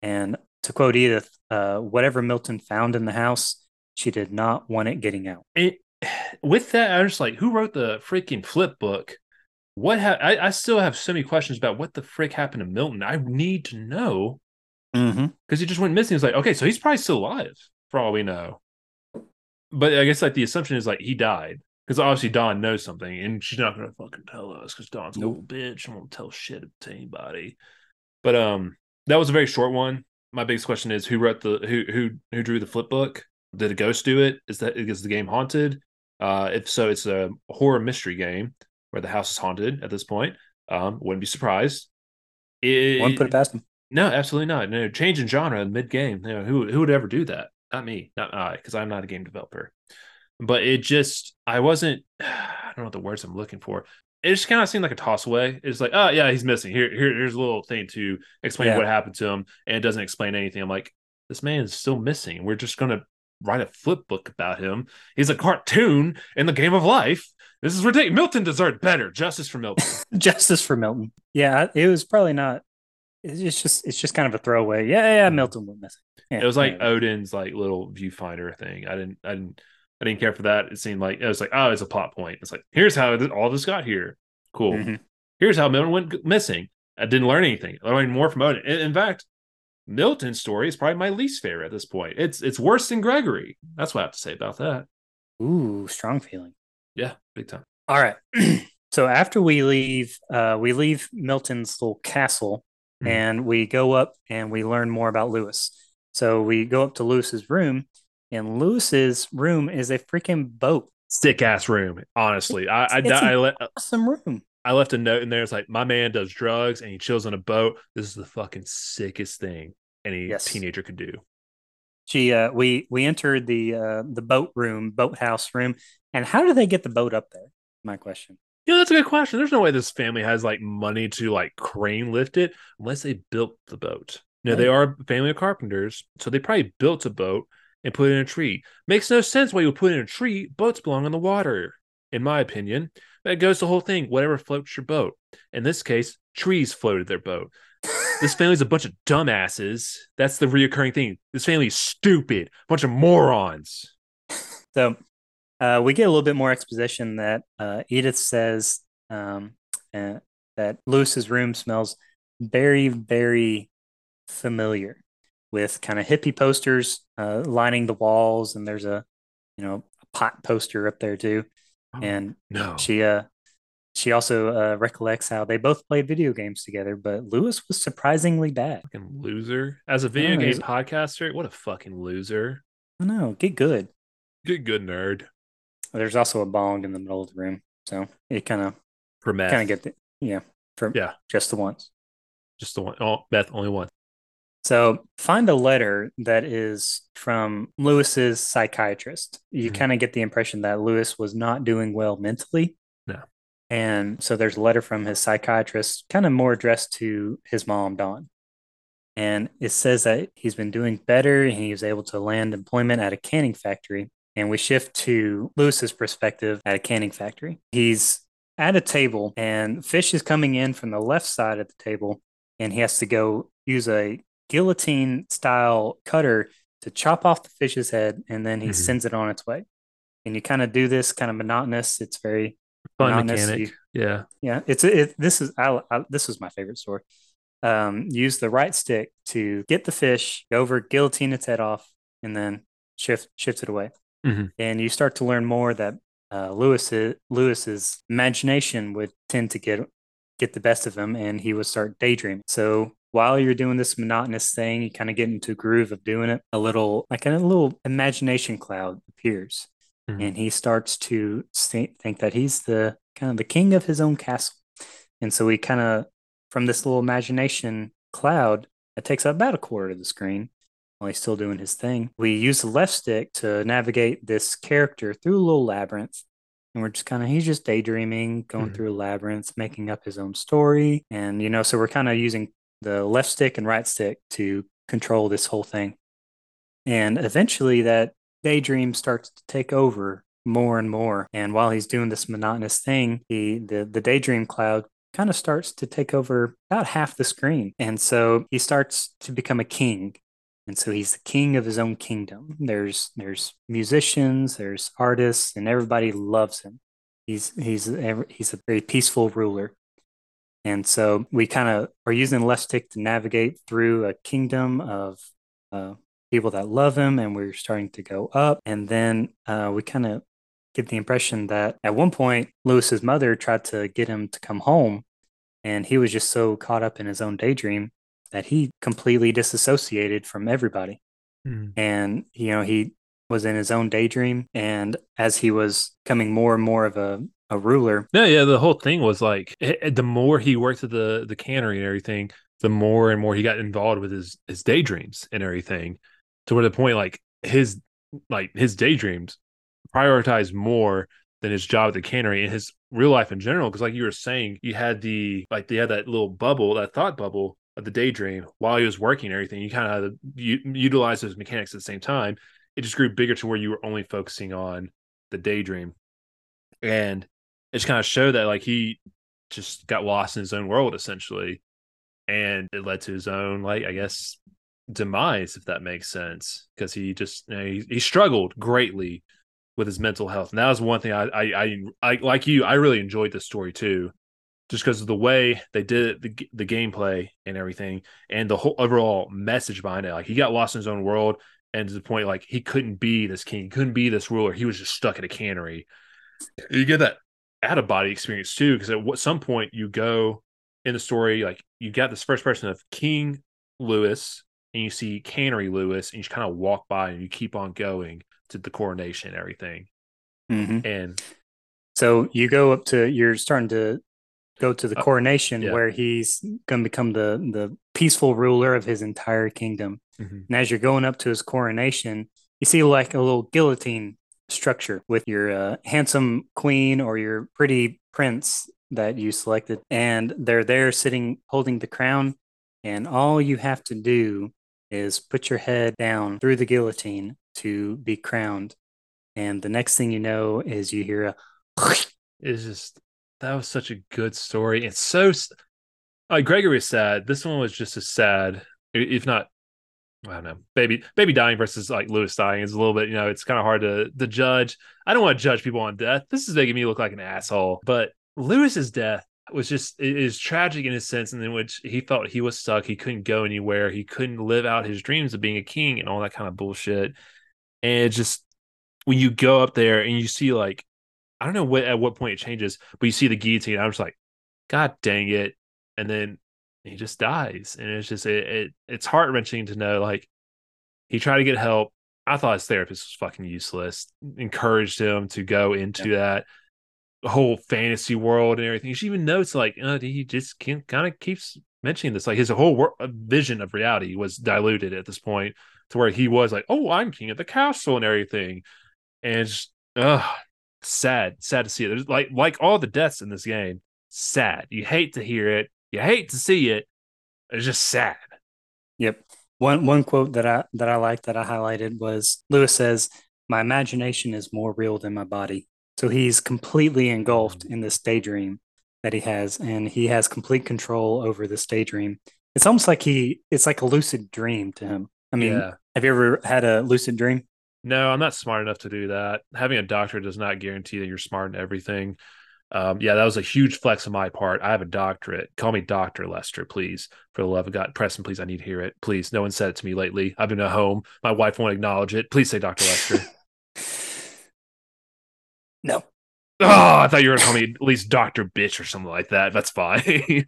And to quote Edith, uh, whatever Milton found in the house, she did not want it getting out. It, with that, I was just like, who wrote the freaking flip book? What ha- I, I still have so many questions about what the frick happened to Milton. I need to know Mm-hmm. because he just went missing. It's like, okay, so he's probably still alive for all we know. But I guess like the assumption is like he died because obviously Dawn knows something and she's not gonna fucking tell us because Dawn's a little bitch and won't tell shit to anybody. But um, that was a very short one. My biggest question is who wrote the who who who drew the flip book? Did a ghost do it? Is that is the game haunted? Uh, if so, it's a horror mystery game where the house is haunted at this point. Um, wouldn't be surprised. It, One put it past him. No, absolutely not. No, change in genre mid game. You know, who who would ever do that? Not me, not I, because I'm not a game developer. But it just, I wasn't. I don't know what the words I'm looking for. It just kind of seemed like a toss away. It's like, oh yeah, he's missing. Here, here here's a little thing to explain Yeah. what happened to him, and it doesn't explain anything. I'm like, this man is still missing. We're just gonna write a flip book about him. He's a cartoon in the game of life. This is ridiculous. Milton deserved better. Justice for Milton. Justice for Milton. Yeah, it was probably not. It's just it's just kind of a throwaway. Yeah, yeah, Milton went missing. Yeah, It was like yeah. Odin's like little viewfinder thing. I didn't, I didn't, I didn't care for that. It seemed like it was like, oh, it's a plot point. It's like here's how all this got here. Cool. Mhm. Here's how Milton went missing. I didn't learn anything. I learned more from Odin. In, in fact, Milton's story is probably my least favorite at this point. It's it's worse than Gregory. That's what I have to say about that. Ooh, strong feeling. Yeah, big time. All right. so after we leave, uh, we leave Milton's little castle Mhm. and we go up and we learn more about Lewis. So we go up to Lewis's room, and Lewis's room is a freaking boat. Sick ass room. Honestly, I I, It's an I, let Awesome room. I left a note in there. It's like my man does drugs and he chills on a boat. This is the fucking sickest thing any Yes. teenager could do. She, uh, we we entered the uh, the boat room, boathouse room, and how do they get the boat up there? My question. Yeah, that's a good question. There's no way this family has like money to like crane lift it unless they built the boat. Now they mm. are a family of carpenters, so they probably built a boat and put it in a tree. Makes no sense why you would put it in a tree. Boats belong in the water, in my opinion. That goes the whole thing. Whatever floats your boat. In this case, trees floated their boat. this family's a bunch of dumbasses. That's the reoccurring thing. This family's stupid, A bunch of morons. So uh, we get a little bit more exposition that uh, Edith says um, uh, that Lewis's room smells very, very familiar with kind of hippie posters uh, lining the walls, and there's a you know a pot poster up there too. Oh, and no. she uh she also uh, recollects how they both played video games together, but Lewis was surprisingly bad. Fucking loser. As a video game podcaster, what a fucking loser. I know, get good. Get good nerd. There's also a bong in the middle of the room, so it kind of For meth. kind of get the yeah for Yeah. just the once. Just the one. Oh, meth, only one. So find a letter that is from Lewis's psychiatrist. You Mhm. kind of get the impression that Lewis was not doing well mentally. No. And so there's a letter from his psychiatrist, kind of more addressed to his mom, Dawn. And it says that he's been doing better and he was able to land employment at a canning factory. And we shift to Lewis's perspective at a canning factory. He's at a table and fish is coming in from the left side of the table and he has to go use a guillotine style cutter to chop off the fish's head and then he Mhm. sends it on its way. And you kind of do this kind of monotonous. It's very Fun monotonous. mechanic. You- Yeah. yeah, it's it. This is I, I this was my favorite story. Um, use the right stick to get the fish, over, guillotine its head off, and then shift shift it away. Mhm. And you start to learn more that uh, Lewis Lewis's imagination would tend to get get the best of him, and he would start daydreaming. So while you're doing this monotonous thing, you kind of get into a groove of doing it. A little like a little imagination cloud appears, Mhm. and he starts to think that he's the kind of the king of his own castle. And so we kind of, from this little imagination cloud that takes up about a quarter of the screen while he's still doing his thing, we use the left stick to navigate this character through a little labyrinth. And we're just kind of, he's just daydreaming, going Mhm. through a labyrinth, making up his own story. And, you know, so we're kind of using the left stick and right stick to control this whole thing. And eventually that daydream starts to take over more and more. And while he's doing this monotonous thing, he the, the daydream cloud kind of starts to take over about half the screen. And so he starts to become a king. And so he's the king of his own kingdom. There's there's musicians, there's artists, and everybody loves him. He's he's he's a very peaceful ruler. And so we kind of are using the to navigate through a kingdom of uh, people that love him, and we're starting to go up. And then uh, we kind of get the impression that at one point, Lewis's mother tried to get him to come home, and he was just so caught up in his own daydream that he completely disassociated from everybody. Mhm. And, you know, he was in his own daydream. And as he was becoming more and more of a, a ruler, No, yeah, the whole thing was like eh, eh, the more he worked at the the cannery and everything, the more and more he got involved with his his daydreams and everything, to where the point like his like his daydreams prioritized more than his job at the cannery and his real life in general. Because like you were saying, you had the like they had that little bubble, that thought bubble the daydream while he was working and everything. You kind of utilize those mechanics at the same time. It just grew bigger to where you were only focusing on the daydream, and it just kind of showed that like he just got lost in his own world essentially, and it led to his own like I guess demise if that makes sense because he just you know, he, he struggled greatly with his mental health and that was one thing I, I I I like you I really enjoyed this story too just because of the way they did it, the the gameplay and everything and the whole overall message behind it. Like he got lost in his own world and to the point like he couldn't be this king he couldn't be this ruler. He was just stuck at a cannery. You get that. Out of body experience too because at some point you go in the story like you got this first person of king lewis and you see cannery lewis and you kind of walk by and you keep on going to the coronation and everything. Mhm. and So you go up to you're starting to go to the Uh, coronation yeah. where he's going to become the the peaceful ruler of his entire kingdom. Mhm. And as you're going up to his coronation, you see like a little guillotine structure with your uh, handsome queen or your pretty prince that you selected, and they're there sitting holding the crown, and all you have to do is put your head down through the guillotine to be crowned. And the next thing you know is you hear a It's just that was such a good story. It's so like Gregory was sad. This one was just as sad, if not. I don't know. Baby, baby dying versus like Lewis dying is a little bit. You know, it's kind of hard to to judge. I don't want to judge people on death. This is making me look like an asshole. But Lewis's death was just is tragic in a sense, and in which he felt he was stuck. He couldn't go anywhere. He couldn't live out his dreams of being a king and all that kind of bullshit. And just when you go up there and you see like I don't know what at what point it changes, but you see the guillotine. I'm just like, God dang it! And then he just dies, and it's just it, it it's heart wrenching to know like he tried to get help. I thought his therapist was fucking useless. Encouraged him to go into yeah. that whole fantasy world and everything. She even notes like uh, he just can kind of keeps mentioning this. Like his whole wor- uh, vision of reality was diluted at this point to where he was like, "Oh, I'm king of the castle and everything," and just, ugh, sad, sad to see it. There's like like all the deaths in this game, sad. You hate to hear it, you hate to see it. It's just sad. Yep. One one quote that I that I like that I highlighted was Lewis says, "My imagination is more real than my body." So he's completely engulfed mm-hmm. in this daydream that he has, and he has complete control over this daydream. It's almost like he it's like a lucid dream to him. I mean, yeah. have you ever had a lucid dream? No, I'm not smart enough to do that. Having a doctor does not guarantee that you're smart in everything. Um, yeah, that was a huge flex on my part. I have a doctorate. Call me Doctor Lester, please. For the love of God, Preston, please. I need to hear it, please. No one said it to me lately. I've been at home. My wife won't acknowledge it. Please say Doctor Lester. no. Oh, I thought you were gonna call me at least Doctor Bitch or something like that. That's fine.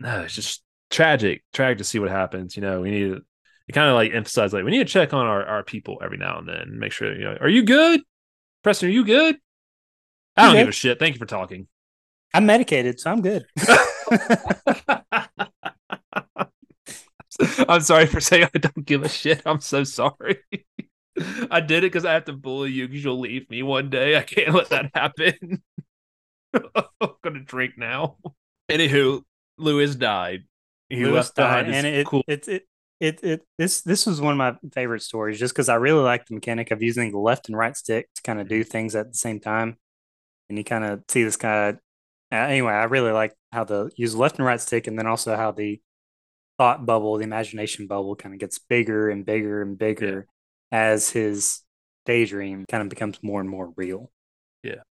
no, it's just tragic. Tragic to see what happens. You know, we need to it kind of like emphasize like we need to check on our, our people every now and then make sure you know are you good? Preston are you good? I don't give a shit. Thank you for talking. I'm medicated so i'm good. I'm sorry for saying i don't give a shit. I'm so sorry. I did it because i have to bully you because you'll leave me one day. I can't let that happen. I'm gonna drink now. Anywho lewis died. He Lewis died, and it, cool. it, it, it it this this was one of my favorite stories just because I really like the mechanic of using the left and right stick to kind of do things at the same time, and you kind of see this kind of uh, anyway. I really like how the use left and right stick, and then also how the thought bubble, the imagination bubble, kind of gets bigger and bigger and bigger yeah. as his daydream kind of becomes more and more real. Yeah.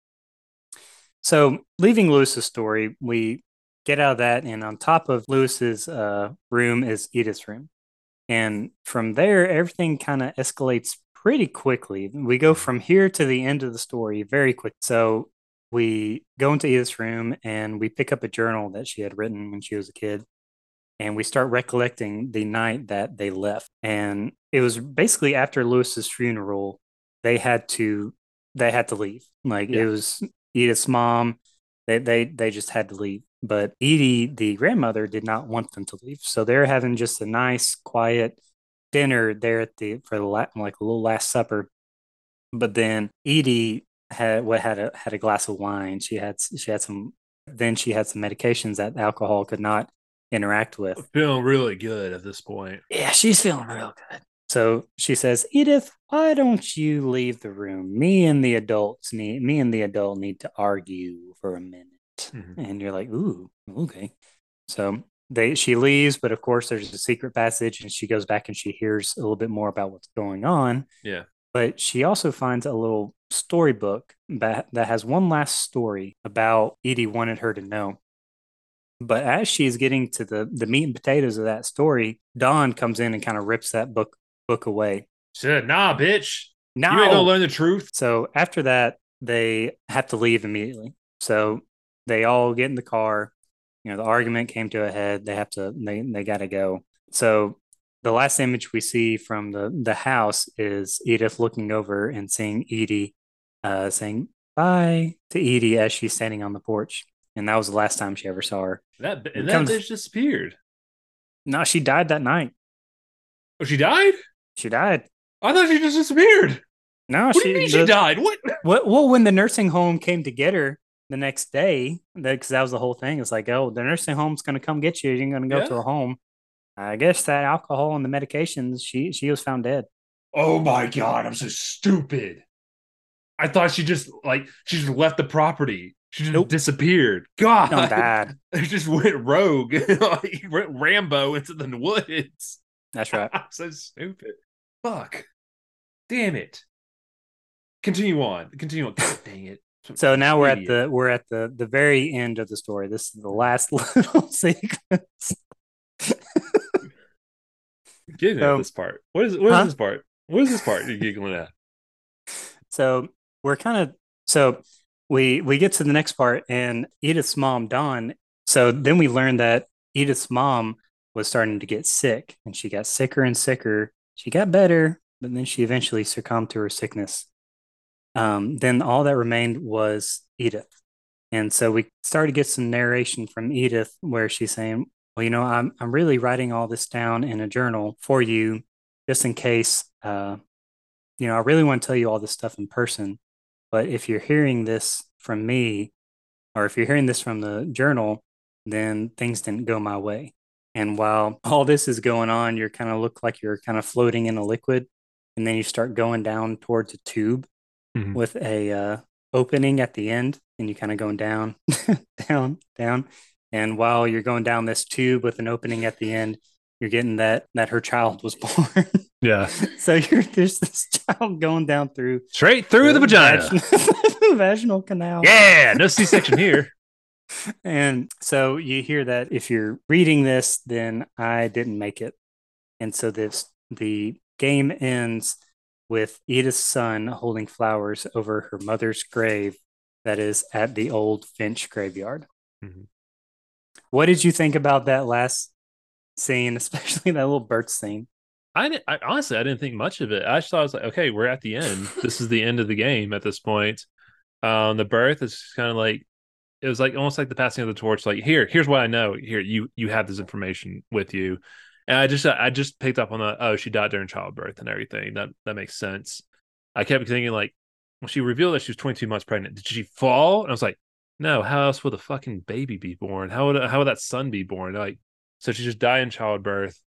So leaving Lewis's story, we get out of that, and on top of Lewis's uh, room is Edith's room. And from there, everything kind of escalates pretty quickly. We go from here to the end of the story very quick. So we go into Edith's room and we pick up a journal that she had written when she was a kid. And we start recollecting the night that they left. And it was basically after Lewis's funeral, they had to they had to leave. Like yeah. it was Edith's mom. They they they just had to leave. But Edie, the grandmother, did not want them to leave. So they're having just a nice, quiet dinner there at the for the like a little last supper. But then Edie had what had a had a glass of wine. She had she had some then she had some medications that alcohol could not interact with. Feeling really good at this point. Yeah, she's feeling real good. So she says, Edith, why don't you leave the room? Me and the adults need me and the adult need to argue for a minute. Mm-hmm. And you're like, ooh, okay. So they she leaves, but of course there's a secret passage, and she goes back and she hears a little bit more about what's going on. Yeah. But she also finds a little storybook that, that has one last story about Edie wanted her to know. But as she's getting to the the meat and potatoes of that story, Dawn comes in and kind of rips that book book away. She said, "Nah, bitch, no. you ain't gonna learn the truth." So after that, they have to leave immediately. So they all get in the car. You know, the argument came to a head. They have to, they, they got to go. So the last image we see from the, the house is Edith looking over and seeing Edie uh, saying bye to Edie as she's standing on the porch. And that was the last time she ever saw her. That, and that comes, bitch disappeared. No, she died that night. Oh, she died? She died. I thought she just disappeared. No, what she, do you mean the, she died? What? What? Well, when the nursing home came to get her, the next day, because that was the whole thing. It's like, oh, the nursing home's going to come get you. You're going to go Yeah. to a home. I guess that alcohol and the medications, she she was found dead. Oh my god, I'm so stupid. I thought she just like she just left the property. She just Nope. disappeared. God, Not bad. It just went rogue. Like, went Rambo into the woods. That's right. I'm so stupid. Fuck. Damn it. Continue on. Continue on. God dang it. So now we're at the we're at the the very end of the story. This is the last little sequence. so- at this part. What is what is Huh? this part? What is this part you're giggling at? So we're kind of so we we get to the next part and Edith's mom Dawn. So then we learn that Edith's mom was starting to get sick and she got sicker and sicker. She got better, but then she eventually succumbed to her sickness. Um, then all that remained was Edith. And so we started to get some narration from Edith where she's saying, Well, you know, I'm I'm really writing all this down in a journal for you just in case uh you know, I really want to tell you all this stuff in person, but if you're hearing this from me, or if you're hearing this from the journal, then things didn't go my way. And while all this is going on, you're kind of look like you're kind of floating in a liquid, and then you start going down towards a tube Mhm. with a uh, opening at the end, and you kind of going down, down, down. And while you're going down this tube with an opening at the end, you're getting that that her child was born. Yeah. so you're there's this child going down through Straight through the vagina. vaginal, vaginal canal. Yeah, no C section here. And so you hear that if you're reading this, then I didn't make it. And so this the game ends with Edith's son holding flowers over her mother's grave that is at the old Finch graveyard. Mhm. What did you think about that last scene, especially that little bird scene? I, I honestly I didn't think much of it. I just thought I was like, okay, we're at the end. This is the end of the game at this point. Um, the birth is kind of like it was like almost like the passing of the torch. Like here, here's what I know. Here, you you have this information with you, and I just I just picked up on the oh she died during childbirth and everything. That that makes sense. I kept thinking like when she revealed that she was 22 months pregnant, did she fall? And I was like, no. How else would the fucking baby be born? How would how would that son be born? Like so she just died in childbirth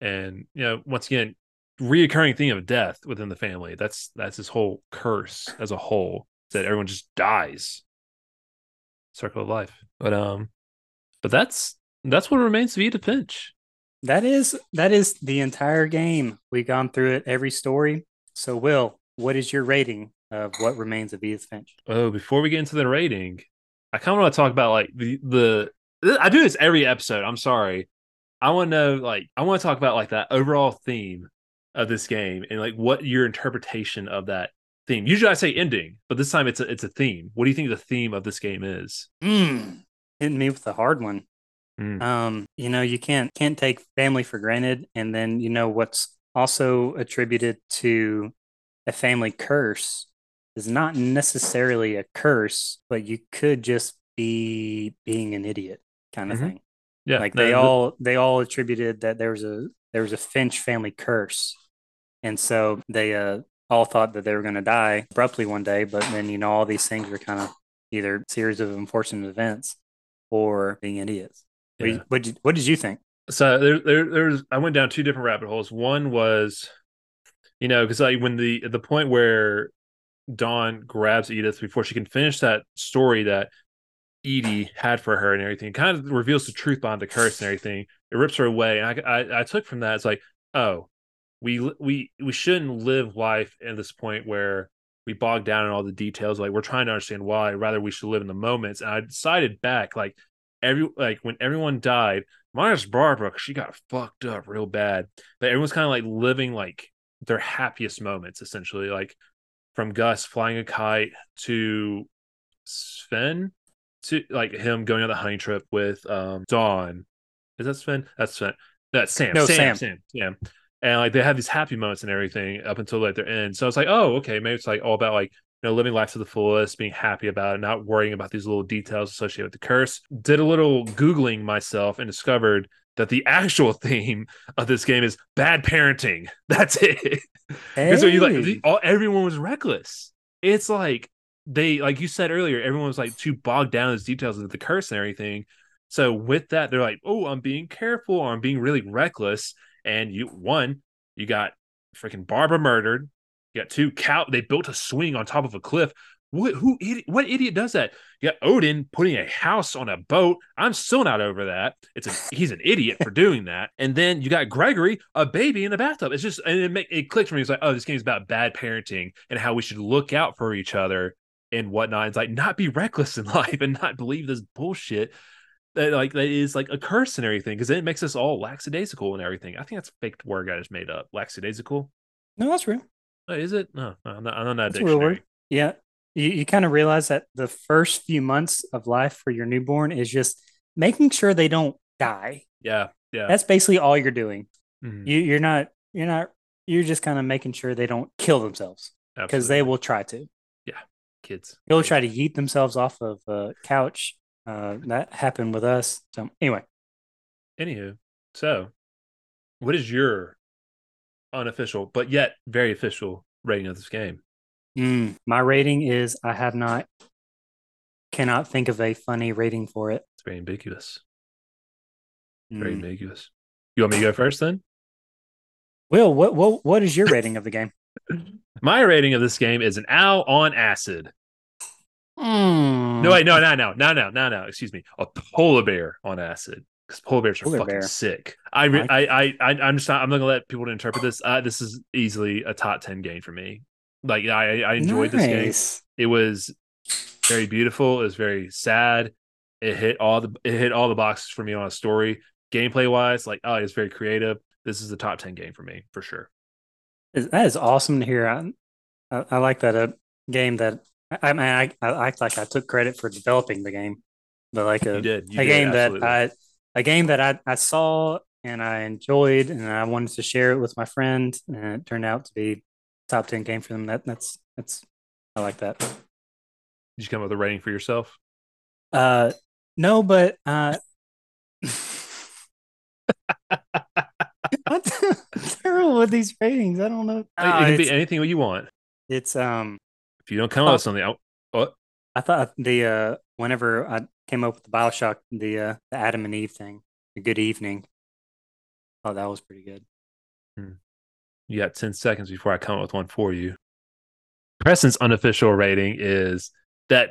and you know once again reoccurring theme of death within the family that's that's this whole curse as a whole that everyone just dies circle of life but um but that's that's what remains of Edith Finch That is that is the entire game. We've gone through it every story. So Will, what is your rating of what remains of Edith Finch? oh before we get into the rating I kind of want to talk about like the the I do this every episode I'm sorry I want to know like I want to talk about like that overall theme of this game and like what your interpretation of that theme. Usually I say ending, but this time it's a it's a theme. What do you think the theme of this game is? Mm, hitting me with the hard one. Mm. Um, you know, you can't can't take family for granted, and then you know what's also attributed to a family curse is not necessarily a curse, but you could just be being an idiot kind of Mhm. thing. Yeah, like they the- all they all attributed that there was a there was a Finch family curse, and so they uh all thought that they were going to die abruptly one day. But then you know all these things were kind of either series of unfortunate events or being idiots. What, Yeah. did- what did what did you think? so there, there there's I went down two different rabbit holes. One was, you know, because like when the the point where Dawn grabs Edith before she can finish that story that Edie had for her and everything, kind of reveals the truth behind the curse and everything. It rips her away, and I I, I took from that it's like, oh, we we we shouldn't live life at this point where we bog down in all the details. Like we're trying to understand why. Rather, we should live in the moments. And I decided back, like every like when everyone died, minus Barbara, she got fucked up real bad. But everyone's kind of like living like their happiest moments, essentially. Like from Gus flying a kite to Sven to like him going on the hunting trip with um Dawn. Is that Sven? That's Sven. That's Sam. No, Sam. Sam. Sam. Sam. And like they have these happy moments and everything up until like their end. So it's like, oh, okay, maybe it's like all about like you know living life to the fullest, being happy about it, not worrying about these little details associated with the curse. Did a little googling myself and discovered that the actual theme of this game is bad parenting. That's it. Because so you like all everyone was reckless. It's like they like you said earlier, everyone was like too bogged down in those details of the curse and everything. So with that, they're like, "Oh, I'm being careful, or I'm being really reckless." And you one, you got freaking Barbara murdered. You got two cow. They built a swing on top of a cliff. What, who idiot, what idiot does that? You got Odin putting a house on a boat. I'm still not over that. It's a he's an idiot for doing that. And then you got Gregory, a baby in the bathtub. It's just and it make, it clicked for me. It's like, oh, this game's about bad parenting and how we should look out for each other and whatnot. It's like not be reckless in life and not believe this bullshit that like that is like a curse and everything because then it makes us all lackadaisical and everything. I think that's a fake word I just made up. Lackadaisical. No, that's real. Oh, is it? No, I'm not. I'm not that's dictionary. Yeah, you, you kind of realize that the first few months of life for your newborn is just making sure they don't die. Yeah, yeah. That's basically all you're doing. Mm-hmm. You, you're not. You're not. You're just kind of making sure they don't kill themselves because they will try to. Yeah, kids. They'll try to yeet themselves off of a couch. Uh, that happened with us. So anyway. Anywho, so what is your unofficial but yet very official rating of this game? Mm, my rating is I have not, cannot think of a funny rating for it. It's very ambiguous. Very mm. ambiguous. You want me to go first then? Will, what what what is your rating of the game? My rating of this game is an owl on acid. Mm. No, wait, no, no, no, no, no, no, no. Excuse me. A polar bear on acid because polar bears are polar fucking bear. sick. I, re- I, I, I, I'm just not. I'm not gonna let people interpret this. Uh, this is easily a top ten game for me. Like I, I enjoyed nice. this game. It was very beautiful. It was very sad. It hit all the it hit all the boxes for me on a story. Gameplay wise, like oh, it's very creative. This is a top ten game for me for sure. That is awesome to hear. I, I, I like that a uh, game that I mean I, I act like I took credit for developing the game, but like a, you did. You a did, game absolutely. that I a game that I, I saw and I enjoyed and I wanted to share it with my friend and it turned out to be top ten game for them. That that's that's I like that. Did you come up with a rating for yourself? Uh, no, but uh, I'm terrible with these ratings. I don't know. it can uh, be anything you want. It's um. If you don't come up with something, I'll, what? I thought the uh, whenever I came up with the Bioshock, the uh, the Adam and Eve thing, the Good Evening. Oh, that was pretty good. Hmm. You got 10 seconds before I come up with one for you. Preston's unofficial rating is that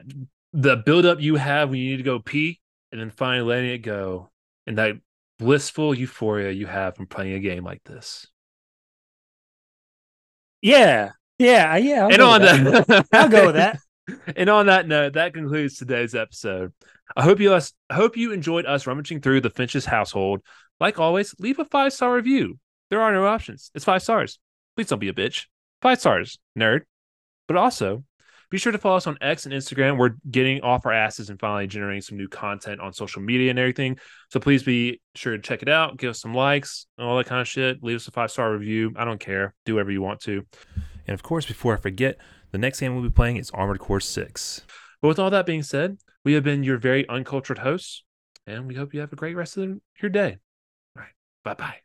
the buildup you have when you need to go pee and then finally letting it go and that blissful euphoria you have from playing a game like this. Yeah. Yeah. Yeah. I'll and on that, that. I'll go with that. And on that note, that concludes today's episode. I hope you us hope you enjoyed us rummaging through the Finch's household. Like always, leave a five star review. There are no options. It's five stars. Please don't be a bitch. Five stars, nerd. But also, be sure to follow us on X and Instagram. We're getting off our asses and finally generating some new content on social media and everything. So please be sure to check it out. Give us some likes, and all that kind of shit. Leave us a five star review. I don't care. Do whatever you want to. And of course, before I forget, the next game we'll be playing is Armored Core 6. But with all that being said, we have been your very uncultured hosts, and we hope you have a great rest of your day. All right. Bye bye.